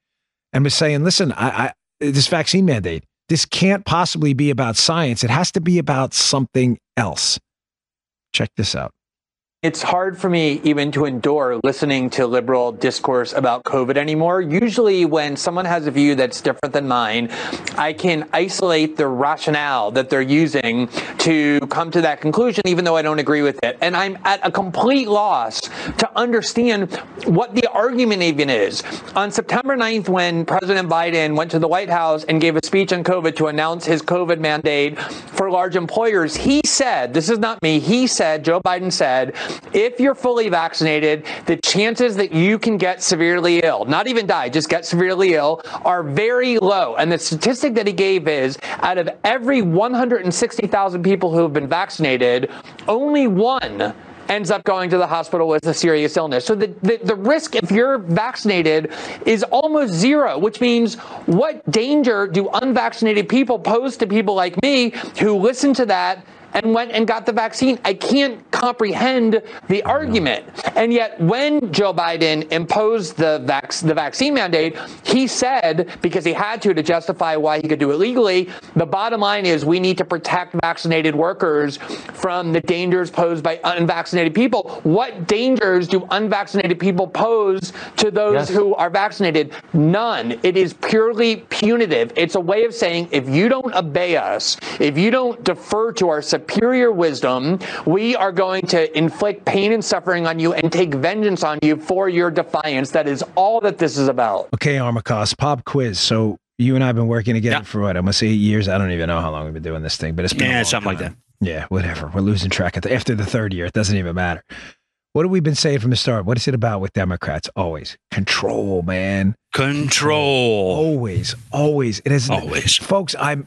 and was saying, listen, I, I this vaccine mandate, this can't possibly be about science. It has to be about something else. Check this out. It's hard for me even to endure listening to liberal discourse about COVID anymore. Usually, when someone has a view that's different than mine, I can isolate the rationale that they're using to come to that conclusion, even though I don't agree with it. And I'm at a complete loss to understand what the argument even is. On September 9th, when President Biden went to the White House and gave a speech on COVID to announce his COVID mandate for large employers, he said, This is not me, he said, Joe Biden said, if you're fully vaccinated, the chances that you can get severely ill, not even die, just get severely ill, are very low. And the statistic that he gave is out of every 160,000 people who have been vaccinated, only one ends up going to the hospital with a serious illness. So the, the, the, risk if you're vaccinated is almost zero, which means what danger do unvaccinated people pose to people like me who listen to that and went and got the vaccine. I can't comprehend the argument. And yet, when Joe Biden imposed the, vac- the vaccine mandate, he said, because he had to to justify why he could do it legally, the bottom line is we need to protect vaccinated workers from the dangers posed by unvaccinated people. What dangers do unvaccinated people pose to those yes. who are vaccinated? None. It is purely punitive. It's a way of saying if you don't obey us, if you don't defer to our superior wisdom, we are going to inflict pain and suffering on you and take vengeance on you for your defiance. That is all that this is about. Okay, Armacost, pop quiz. So you and I have been working together yeah. for what? I'm gonna say eight years. I don't even know how long we've been doing this thing, but it's been yeah, something time. like that. Yeah, whatever. We're losing track of the, after the third year. It doesn't even matter. What have we been saying from the start? What is it about with Democrats? Always control, man. Control. Always, always. It is always, folks. I'm.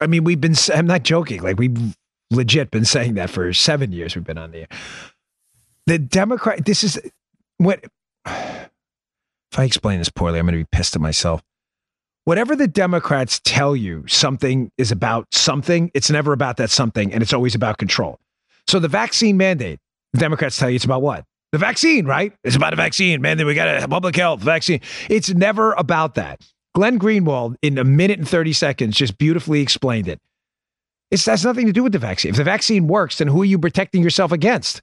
I mean, we've been. I'm not joking. Like we legit been saying that for seven years. We've been on the air. The Democrat. This is what. [SIGHS] If I explain this poorly, I'm going to be pissed at myself. Whatever the Democrats tell you something is about something, it's never about that something, and it's always about control. So the vaccine mandate, the Democrats tell you it's about what? The vaccine, right? It's about a vaccine, man. Then we got a public health vaccine. It's never about that. Glenn Greenwald, in a minute and 30 seconds, just beautifully explained it. It has nothing to do with the vaccine. If the vaccine works, then who are you protecting yourself against?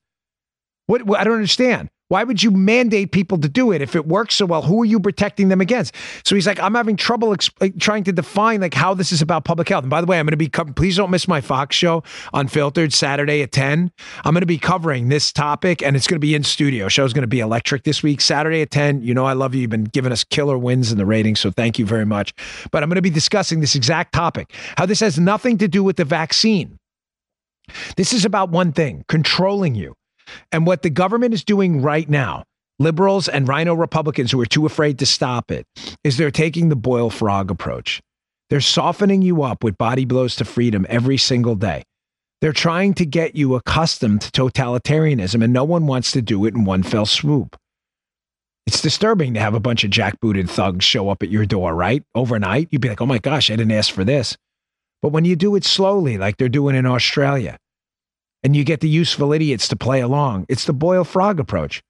What, what I don't understand. Why would you mandate people to do it if it works so well? Who are you protecting them against? So he's like, I'm having trouble exp- trying to define like how this is about public health. And by the way, I'm going to be co- please don't miss my Fox show Unfiltered Saturday at 10. I'm going to be covering this topic and it's going to be in studio. Show's going to be electric this week, Saturday at 10. You know I love you. You've been giving us killer wins in the ratings, so thank you very much. But I'm going to be discussing this exact topic. How this has nothing to do with the vaccine. This is about one thing, controlling you. And what the government is doing right now, liberals and rhino Republicans who are too afraid to stop it, is they're taking the boil frog approach. They're softening you up with body blows to freedom every single day. They're trying to get you accustomed to totalitarianism, and no one wants to do it in one fell swoop. It's disturbing to have a bunch of jackbooted thugs show up at your door, right? Overnight, you'd be like, oh my gosh, I didn't ask for this. But when you do it slowly, like they're doing in Australia, and you get the useful idiots to play along. It's the boil frog approach.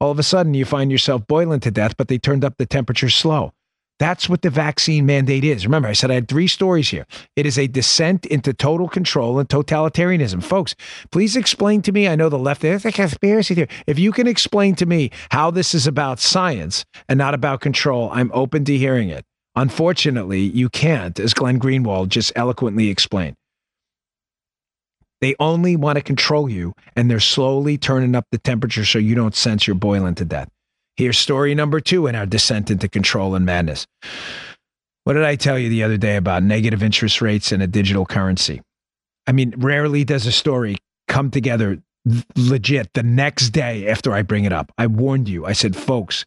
All of a sudden, you find yourself boiling to death, but they turned up the temperature slow. That's what the vaccine mandate is. Remember, I said I had three stories here. It is a descent into total control and totalitarianism. Folks, please explain to me. I know the left, there's a conspiracy theory. If you can explain to me how this is about science and not about control, I'm open to hearing it. Unfortunately, you can't, as Glenn Greenwald just eloquently explained. They only want to control you, and they're slowly turning up the temperature so you don't sense you're boiling to death. Here's story number two in our descent into control and madness. What did I tell you the other day about negative interest rates and a digital currency? I mean, rarely does a story come together legit the next day after I bring it up. I warned you. I said, folks,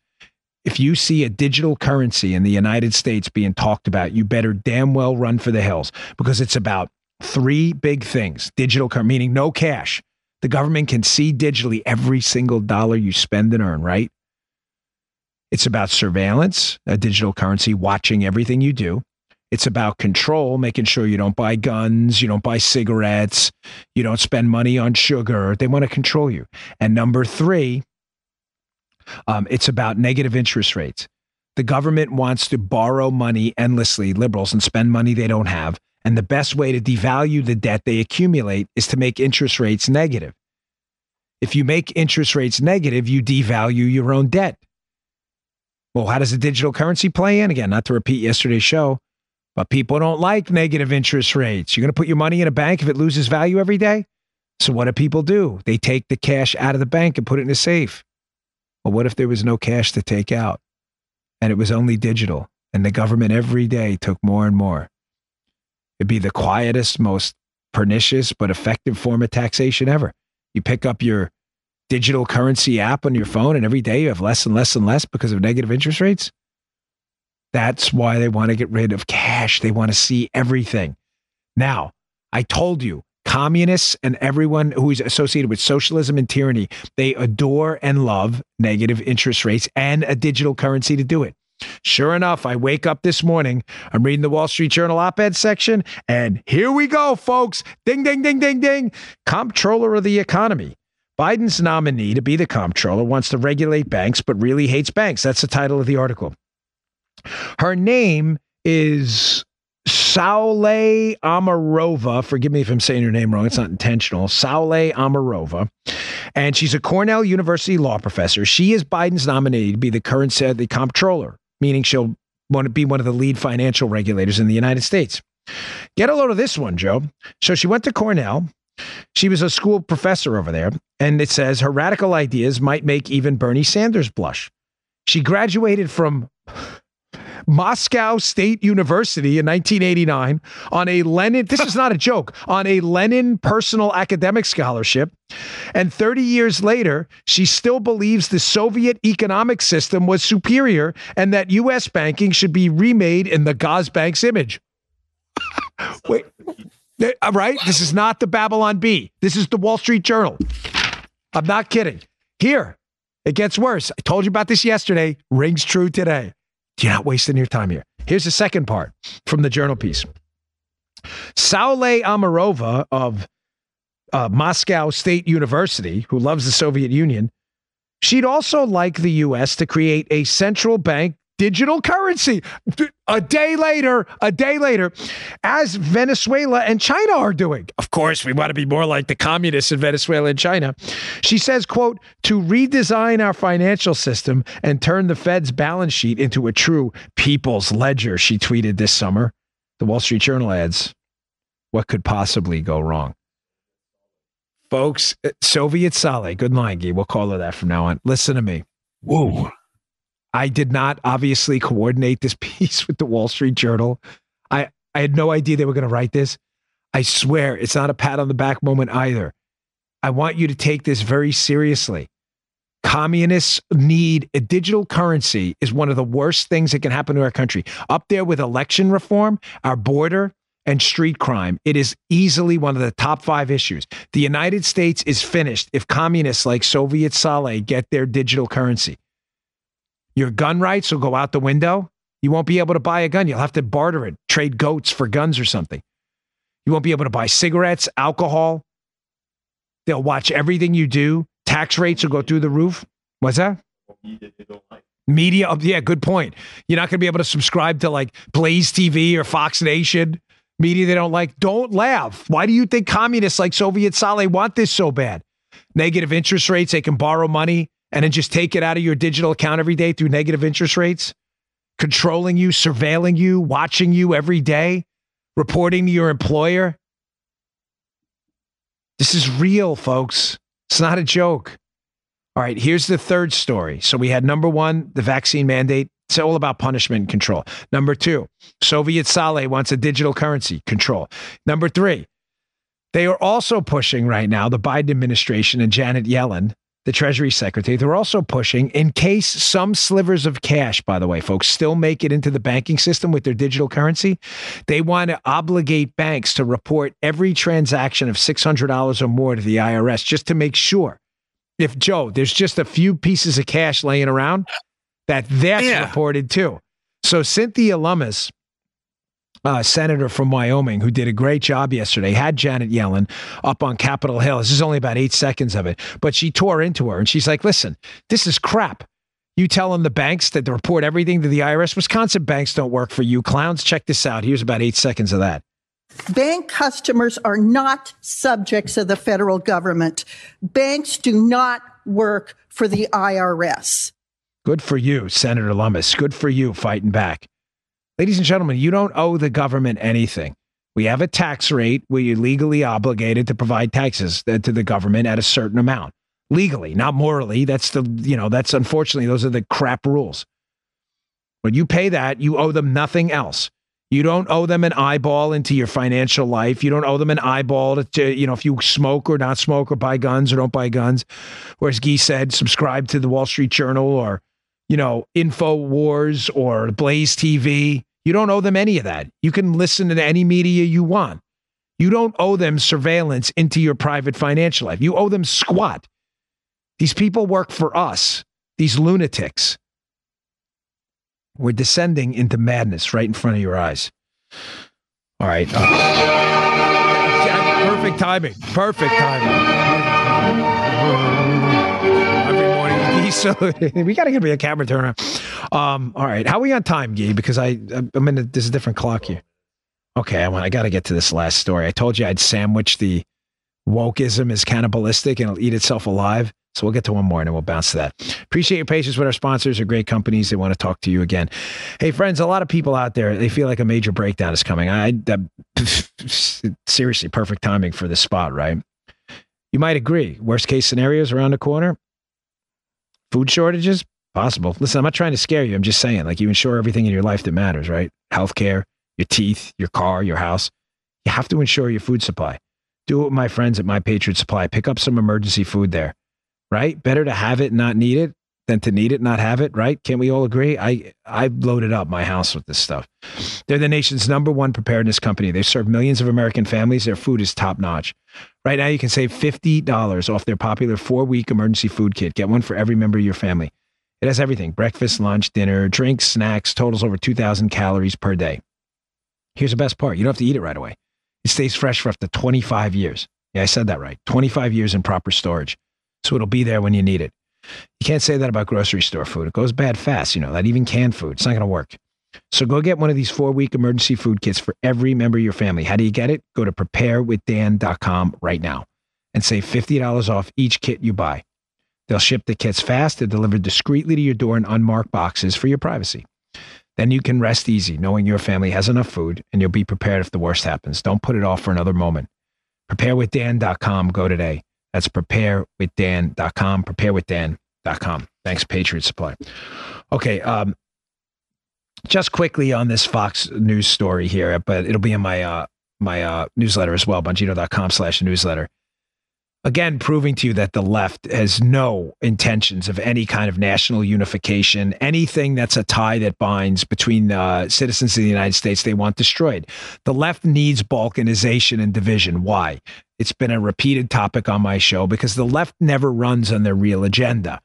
if you see a digital currency in the United States being talked about, you better damn well run for the hills because it's about three big things digital, meaning no cash. The government can see digitally every single dollar you spend and earn, right? It's about surveillance, a digital currency watching everything you do. It's about control, making sure you don't buy guns, you don't buy cigarettes, you don't spend money on sugar. They want to control you. And number three, um, it's about negative interest rates. The government wants to borrow money endlessly, liberals, and spend money they don't have and the best way to devalue the debt they accumulate is to make interest rates negative. If you make interest rates negative, you devalue your own debt. Well, how does a digital currency play in? Again, not to repeat yesterday's show, but people don't like negative interest rates. You're going to put your money in a bank if it loses value every day? So, what do people do? They take the cash out of the bank and put it in a safe. Well, what if there was no cash to take out and it was only digital and the government every day took more and more? It'd be the quietest, most pernicious, but effective form of taxation ever. You pick up your digital currency app on your phone, and every day you have less and less and less because of negative interest rates. That's why they want to get rid of cash. They want to see everything. Now, I told you, communists and everyone who is associated with socialism and tyranny, they adore and love negative interest rates and a digital currency to do it. Sure enough, I wake up this morning, I'm reading the Wall Street Journal op ed section, and here we go, folks. Ding, ding, ding, ding, ding. Comptroller of the economy. Biden's nominee to be the comptroller wants to regulate banks, but really hates banks. That's the title of the article. Her name is Saule Omarova. Forgive me if I'm saying her name wrong. It's not intentional. Saule Omarova. And she's a Cornell University law professor. She is Biden's nominee to be the current uh, the comptroller meaning she'll want to be one of the lead financial regulators in the United States. Get a load of this one, Joe. So she went to Cornell. She was a school professor over there, and it says her radical ideas might make even Bernie Sanders blush. She graduated from Moscow State University in 1989 on a Lenin, this is not a joke, on a Lenin personal academic scholarship. And 30 years later, she still believes the Soviet economic system was superior and that U.S. banking should be remade in the Gosbank's image. [LAUGHS] Wait, uh, right? This is not the Babylon Bee. This is the Wall Street Journal. I'm not kidding. Here, it gets worse. I told you about this yesterday. Rings true today. You're not wasting your time here. Here's the second part from the journal piece. Saule Omarova of uh, Moscow State University, who loves the Soviet Union, she'd also like the U.S. to create a central bank digital currency. A day later, a day later, as Venezuela and China are doing. Of course, we want to be more like the communists in Venezuela and China. She says, quote, to redesign our financial system and turn the Fed's balance sheet into a true people's ledger, she tweeted this summer. The Wall Street Journal adds, what could possibly go wrong? Folks, uh, Soviet Saule, good line, Guy. We'll call her that from now on. Listen to me. Whoa. I did not obviously coordinate this [LAUGHS] piece with the Wall Street Journal. I, I had no idea they were going to write this. I swear it's not a pat on the back moment either. I want you to take this very seriously. Communists need a digital currency is one of the worst things that can happen to our country. Up there with election reform, our border, and street crime. It is easily one of the top five issues. The United States is finished if communists like Soviet Saule get their digital currency. Your gun rights will go out the window. You won't be able to buy a gun. You'll have to barter it, trade goats for guns or something. You won't be able to buy cigarettes, alcohol. They'll watch everything you do. Tax rates will go through the roof. What's that? Media, oh, yeah, good point. You're not going to be able to subscribe to like Blaze TV or Fox Nation media they don't like. Don't laugh. Why do you think communists like Soviet Saule want this so bad? Negative interest rates, they can borrow money and then just take it out of your digital account every day through negative interest rates, controlling you, surveilling you, watching you every day, reporting to your employer. This is real, folks. It's not a joke. All right, here's the third story. So we had number one, the vaccine mandate. It's all about punishment and control. Number two, Soviet Saule wants a digital currency control. Number three, they are also pushing right now, the Biden administration and Janet Yellen, the Treasury Secretary, they're also pushing in case some slivers of cash, by the way, folks, still make it into the banking system with their digital currency. They want to obligate banks to report every transaction of $600 or more to the IRS just to make sure if Joe, there's just a few pieces of cash laying around, that that's yeah. reported too. So Cynthia Lummis, uh, senator from Wyoming, who did a great job yesterday, had Janet Yellen up on Capitol Hill. This is only about eight seconds of it, but she tore into her and she's like, "Listen, this is crap." You telling the banks that to report everything to the IRS? Wisconsin banks don't work for you, clowns. Check this out. Here's about eight seconds of that. Bank customers are not subjects of the federal government. Banks do not work for the IRS. Good for you, Senator Lummis. Good for you fighting back. Ladies and gentlemen, you don't owe the government anything. We have a tax rate where you're legally obligated to provide taxes uh, to the government at a certain amount. Legally, not morally. That's the, you know, that's unfortunately, those are the crap rules. When you pay that, you owe them nothing else. You don't owe them an eyeball into your financial life. You don't owe them an eyeball to, you know, if you smoke or not smoke or buy guns or don't buy guns. Or as Guy said, subscribe to the Wall Street Journal or, you know, Info Wars or Blaze TV. You don't owe them any of that. You can listen to any media you want. You don't owe them surveillance into your private financial life. You owe them squat. These people work for us, these lunatics. We're descending into madness right in front of your eyes. All right. Uh, perfect timing. Perfect timing. Every. [LAUGHS] So we got to give me a camera turner. Um, all right. How are we on time, Gee? Because I, I'm in a, this is a different clock here. Okay. I want, I got to get to this last story. I told you I'd sandwich the wokeism is cannibalistic and it'll eat itself alive. So we'll get to one more and then we'll bounce to that. Appreciate your patience with our sponsors. They're great companies. They want to talk to you again. Hey, friends, a lot of people out there, they feel like a major breakdown is coming. I, I [LAUGHS] seriously, perfect timing for this spot, right? You might agree. Worst case scenarios around the corner. Food shortages, possible. Listen, I'm not trying to scare you. I'm just saying, like, you insure everything in your life that matters, right? Healthcare, your teeth, your car, your house. You have to insure your food supply. Do it with my friends at My Patriot Supply. Pick up some emergency food there right? Better to have it and not need it than to need it and not have it, right? Can't we all agree? I I've loaded up my house with this stuff. They're the nation's number one preparedness company. They serve millions of American families. Their food is top notch. Right now, you can save fifty dollars off their popular four week emergency food kit. Get one for every member of your family. It has everything: breakfast, lunch, dinner, drinks, snacks. Totals over two thousand calories per day. Here's the best part: you don't have to eat it right away. It stays fresh for up to twenty five years. Yeah, I said that right. Twenty five years in proper storage so it'll be there when you need it. You can't say that about grocery store food. It goes bad fast, you know, that even canned food. It's not going to work. So go get one of these four week emergency food kits for every member of your family. How do you get it? Go to preparewithdan.com right now and save $50 off each kit you buy. They'll ship the kits fast. They're delivered discreetly to your door in unmarked boxes for your privacy. Then you can rest easy knowing your family has enough food and you'll be prepared if the worst happens. Don't put it off for another moment. Preparewithdan.com. Go today. That's preparewithdan.com. Preparewithdan.com. Thanks, Patriot Supply. Okay. Um, just quickly on this Fox News story here, but it'll be in my uh, my uh, newsletter as well, bongino.com slash newsletter. Again proving to you that the left has no intentions of any kind of national unification anything that's a tie that binds between uh, citizens of the united states they want destroyed. The left needs balkanization and division. Why? It's been a repeated topic on my show because the left never runs on their real agenda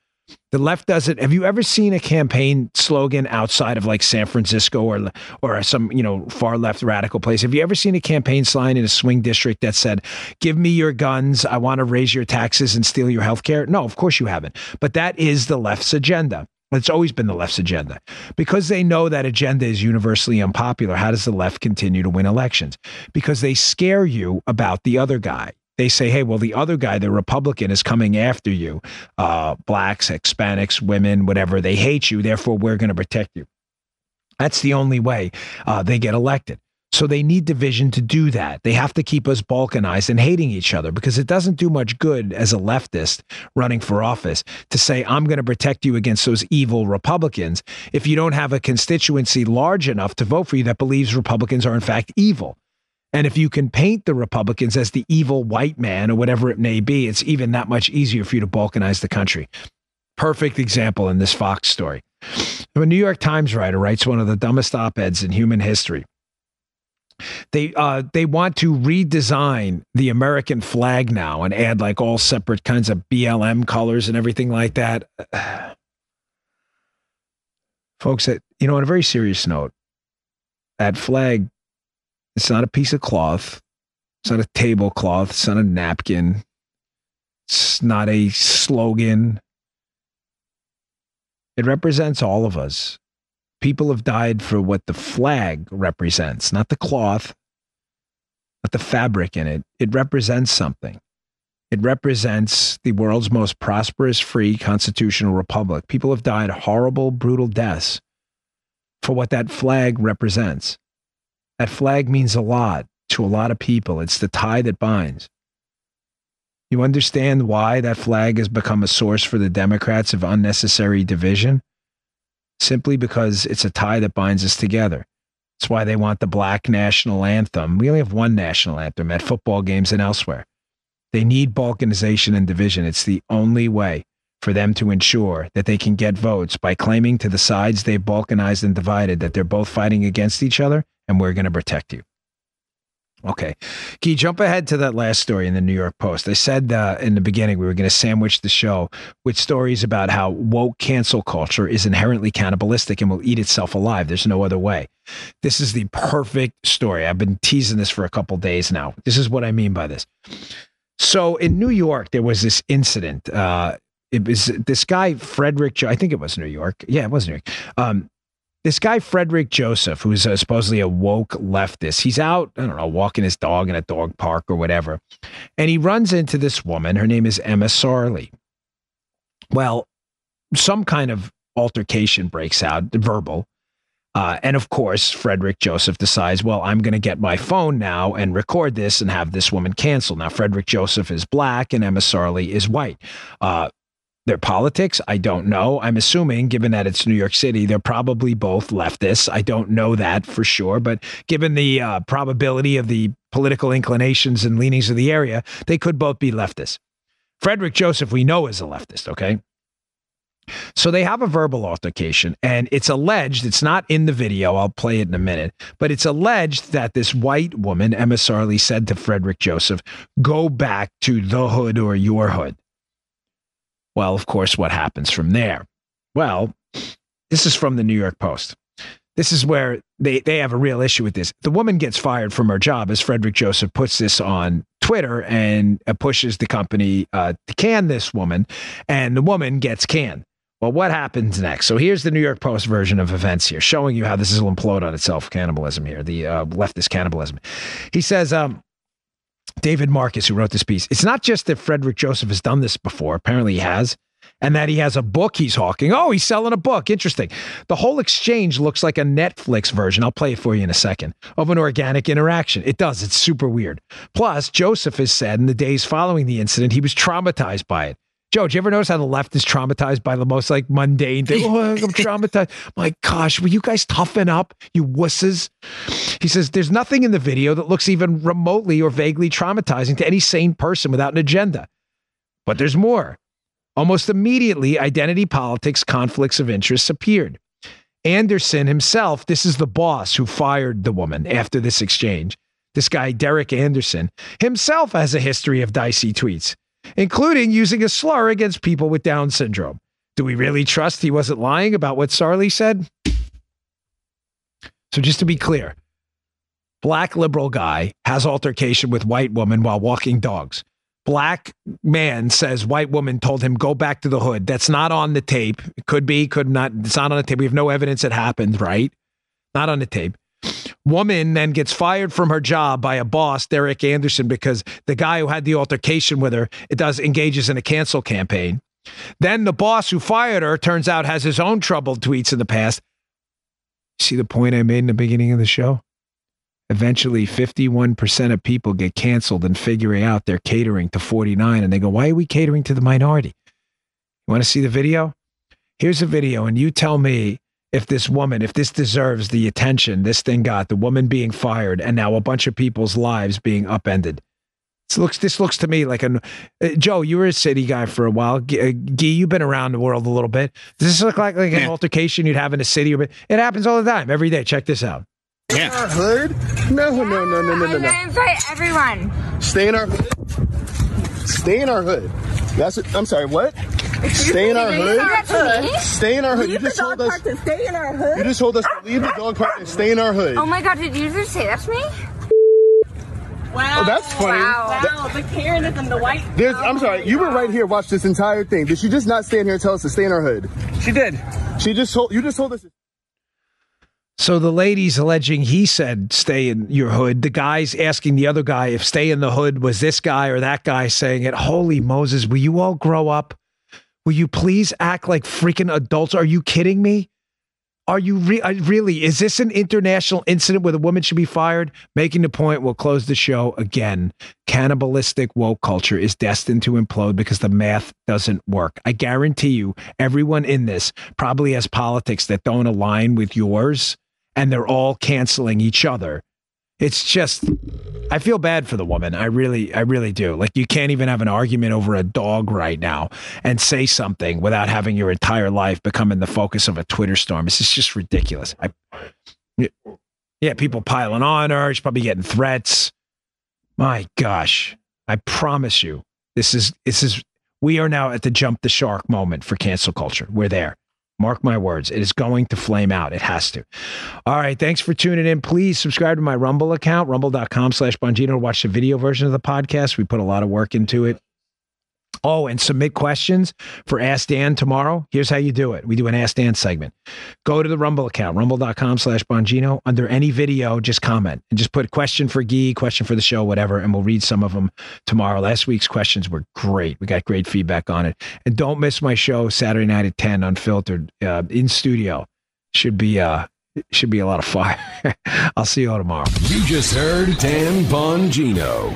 the left doesn't. Have you ever seen a campaign slogan outside of like San Francisco or or some you know far left radical place? Have you ever seen a campaign sign in a swing district that said, "Give me your guns. I want to raise your taxes and steal your health care"? No, of course you haven't. But that is the left's agenda. It's always been the left's agenda. Because they know that agenda is universally unpopular, how does the left continue to win elections? Because they scare you about the other guy they say, hey, well, the other guy, the Republican, is coming after you. Uh, blacks, Hispanics, women, whatever. They hate you. Therefore, we're going to protect you. That's the only way uh, they get elected. So they need division to do that. They have to keep us balkanized and hating each other because it doesn't do much good as a leftist running for office to say, I'm going to protect you against those evil Republicans if you don't have a constituency large enough to vote for you that believes Republicans are, in fact, evil. And if you can paint the Republicans as the evil white man or whatever it may be, it's even that much easier for you to balkanize the country. Perfect example in this Fox story. A New York Times writer writes one of the dumbest op eds in human history. They uh, they want to redesign the American flag now and add like all separate kinds of BLM colors and everything like that. [SIGHS] Folks, that you know, on a very serious note, that flag it's not a piece of cloth. It's not a tablecloth. It's not a napkin. It's not a slogan. It represents all of us. People have died for what the flag represents, not the cloth, not the fabric in it. It represents something. It represents the world's most prosperous, free constitutional republic. People have died horrible, brutal deaths for what that flag represents. That flag means a lot to a lot of people. It's the tie that binds. You understand why that flag has become a source for the Democrats of unnecessary division? Simply because it's a tie that binds us together. That's why they want the black national anthem. We only have one national anthem at football games and elsewhere. They need balkanization and division. It's the only way for them to ensure that they can get votes by claiming to the sides they've balkanized and divided that they're both fighting against each other and we're going to protect you. Okay. You jump ahead to that last story in the New York Post? I said uh, in the beginning we were going to sandwich the show with stories about how woke cancel culture is inherently cannibalistic and will eat itself alive. There's no other way. This is the perfect story. I've been teasing this for a couple days now. This is what I mean by this. So in New York, there was this incident. Uh, it was this guy, Frederick, I think it was New York. Yeah, it was New York. Um, this guy Frederick Joseph, who's uh, supposedly a woke leftist, he's out, I don't know, walking his dog in a dog park or whatever, and he runs into this woman. Her name is Emma Sarley. Well, some kind of altercation breaks out, verbal. Uh, and of course, Frederick Joseph decides, well, I'm going to get my phone now and record this and have this woman canceled. Now, Frederick Joseph is black and Emma Sarley is white. Uh, their politics, I don't know. I'm assuming, given that it's New York City, they're probably both leftists. I don't know that for sure, but given the uh, probability of the political inclinations and leanings of the area, they could both be leftists. Frederick Joseph, we know, is a leftist, okay? So they have a verbal altercation, and it's alleged, it's not in the video, I'll play it in a minute, but it's alleged that this white woman, Emma Sarley, said to Frederick Joseph, go back to the hood or your hood. Well, of course, what happens from there? Well, this is from the New York Post. this is where they, they have a real issue with this. The woman gets fired from her job as Frederick Joseph puts this on Twitter and uh, pushes the company uh, to can this woman, and the woman gets canned. Well, what happens next? So here's the New York Post version of events here, showing you how this will implode on itself. Cannibalism here, the uh, leftist cannibalism. He says, um, David Marcus, who wrote this piece, it's not just that Frederick Joseph has done this before. Apparently, he has and that he has a book he's hawking. Oh, he's selling a book. Interesting. The whole exchange looks like a Netflix version. I'll play it for you in a second of an organic interaction. It does. It's super weird. Plus, Joseph has said in the days following the incident, he was traumatized by it. Joe, do you ever notice how the left is traumatized by the most like mundane thing? [LAUGHS] Oh, I'm traumatized. My gosh, will you guys toughen up, you wusses? He says there's nothing in the video that looks even remotely or vaguely traumatizing to any sane person without an agenda. But there's more. Almost immediately, identity politics conflicts of interest appeared. Anderson himself, this is the boss who fired the woman after this exchange. This guy, Derek Anderson, himself has a history of dicey tweets, including using a slur against people with Down syndrome. Do we really trust he wasn't lying about what Sarley said? So, just to be clear, black liberal guy has altercation with white woman while walking dogs black man says white woman told him go back to the hood. That's not on the tape. It could be, could not. It's not on the tape. We have no evidence it happened, right? Not on the tape. Woman then gets fired from her job by a boss, Derek Anderson, because the guy who had the altercation with her it does engages in a cancel campaign. Then the boss who fired her turns out has his own troubled tweets in the past. See the point I made in the beginning of the show? eventually 51% of people get canceled and figuring out they're catering to 49 and they go why are we catering to the minority you want to see the video here's a video and you tell me if this woman if this deserves the attention this thing got the woman being fired and now a bunch of people's lives being upended this looks this looks to me like a uh, Joe. You were a city guy for a while. G, uh, Gee, you've been around the world a little bit. Does this look like like an altercation you'd have in a city? Or, it happens all the time, every day. Check this out. Yeah. Our hood? No, no, no, no, no, no, no. I invite everyone. Stay in our hood. Stay in our hood. That's what, I'm sorry, what? [LAUGHS] Stay in our hood. Stay in our hood. You just told us. to stay in our hood. You just told us to leave the dog park and stay in our hood. Oh my god, did you just say that to me? Wow. Oh, that's funny. Wow. That- the Karenism, the white. There's, I'm sorry, you were right here. Watch this entire thing. Did she just not stand here and tell us to stay in our hood? She did. She just told you just told us. So the lady's alleging he said stay in your hood. The guy's asking the other guy if stay in the hood was this guy or that guy saying it. Holy Moses, will you all grow up? Will you please act like freaking adults? Are you kidding me? Are you re- really? Is this an international incident where the woman should be fired? Making the point, we'll close the show again. Cannibalistic woke culture is destined to implode because the math doesn't work. I guarantee you, everyone in this probably has politics that don't align with yours and they're all canceling each other. It's just I feel bad for the woman. I really I really do. Like you can't even have an argument over a dog right now and say something without having your entire life becoming the focus of a Twitter storm. It's just ridiculous. I yeah, people piling on her. She's probably getting threats. My gosh. I promise you, this is this is we are now at the jump the shark moment for cancel culture. We're there. Mark my words, it is going to flame out. It has to. All right. Thanks for tuning in. Please subscribe to my Rumble account, rumble.com slash Bongino to watch the video version of the podcast. We put a lot of work into it. Oh, and submit questions for Ask Dan tomorrow. Here's how you do it. We do an Ask Dan segment. Go to the Rumble account, rumble.com slash Bongino. Under any video, just comment and just put question for Gee, question for the show, whatever, and we'll read some of them tomorrow. Last week's questions were great. We got great feedback on it. And don't miss my show Saturday night at 10 unfiltered uh, in studio. Should be uh should be a lot of fire. [LAUGHS] I'll see you all tomorrow. You just heard Dan Bongino.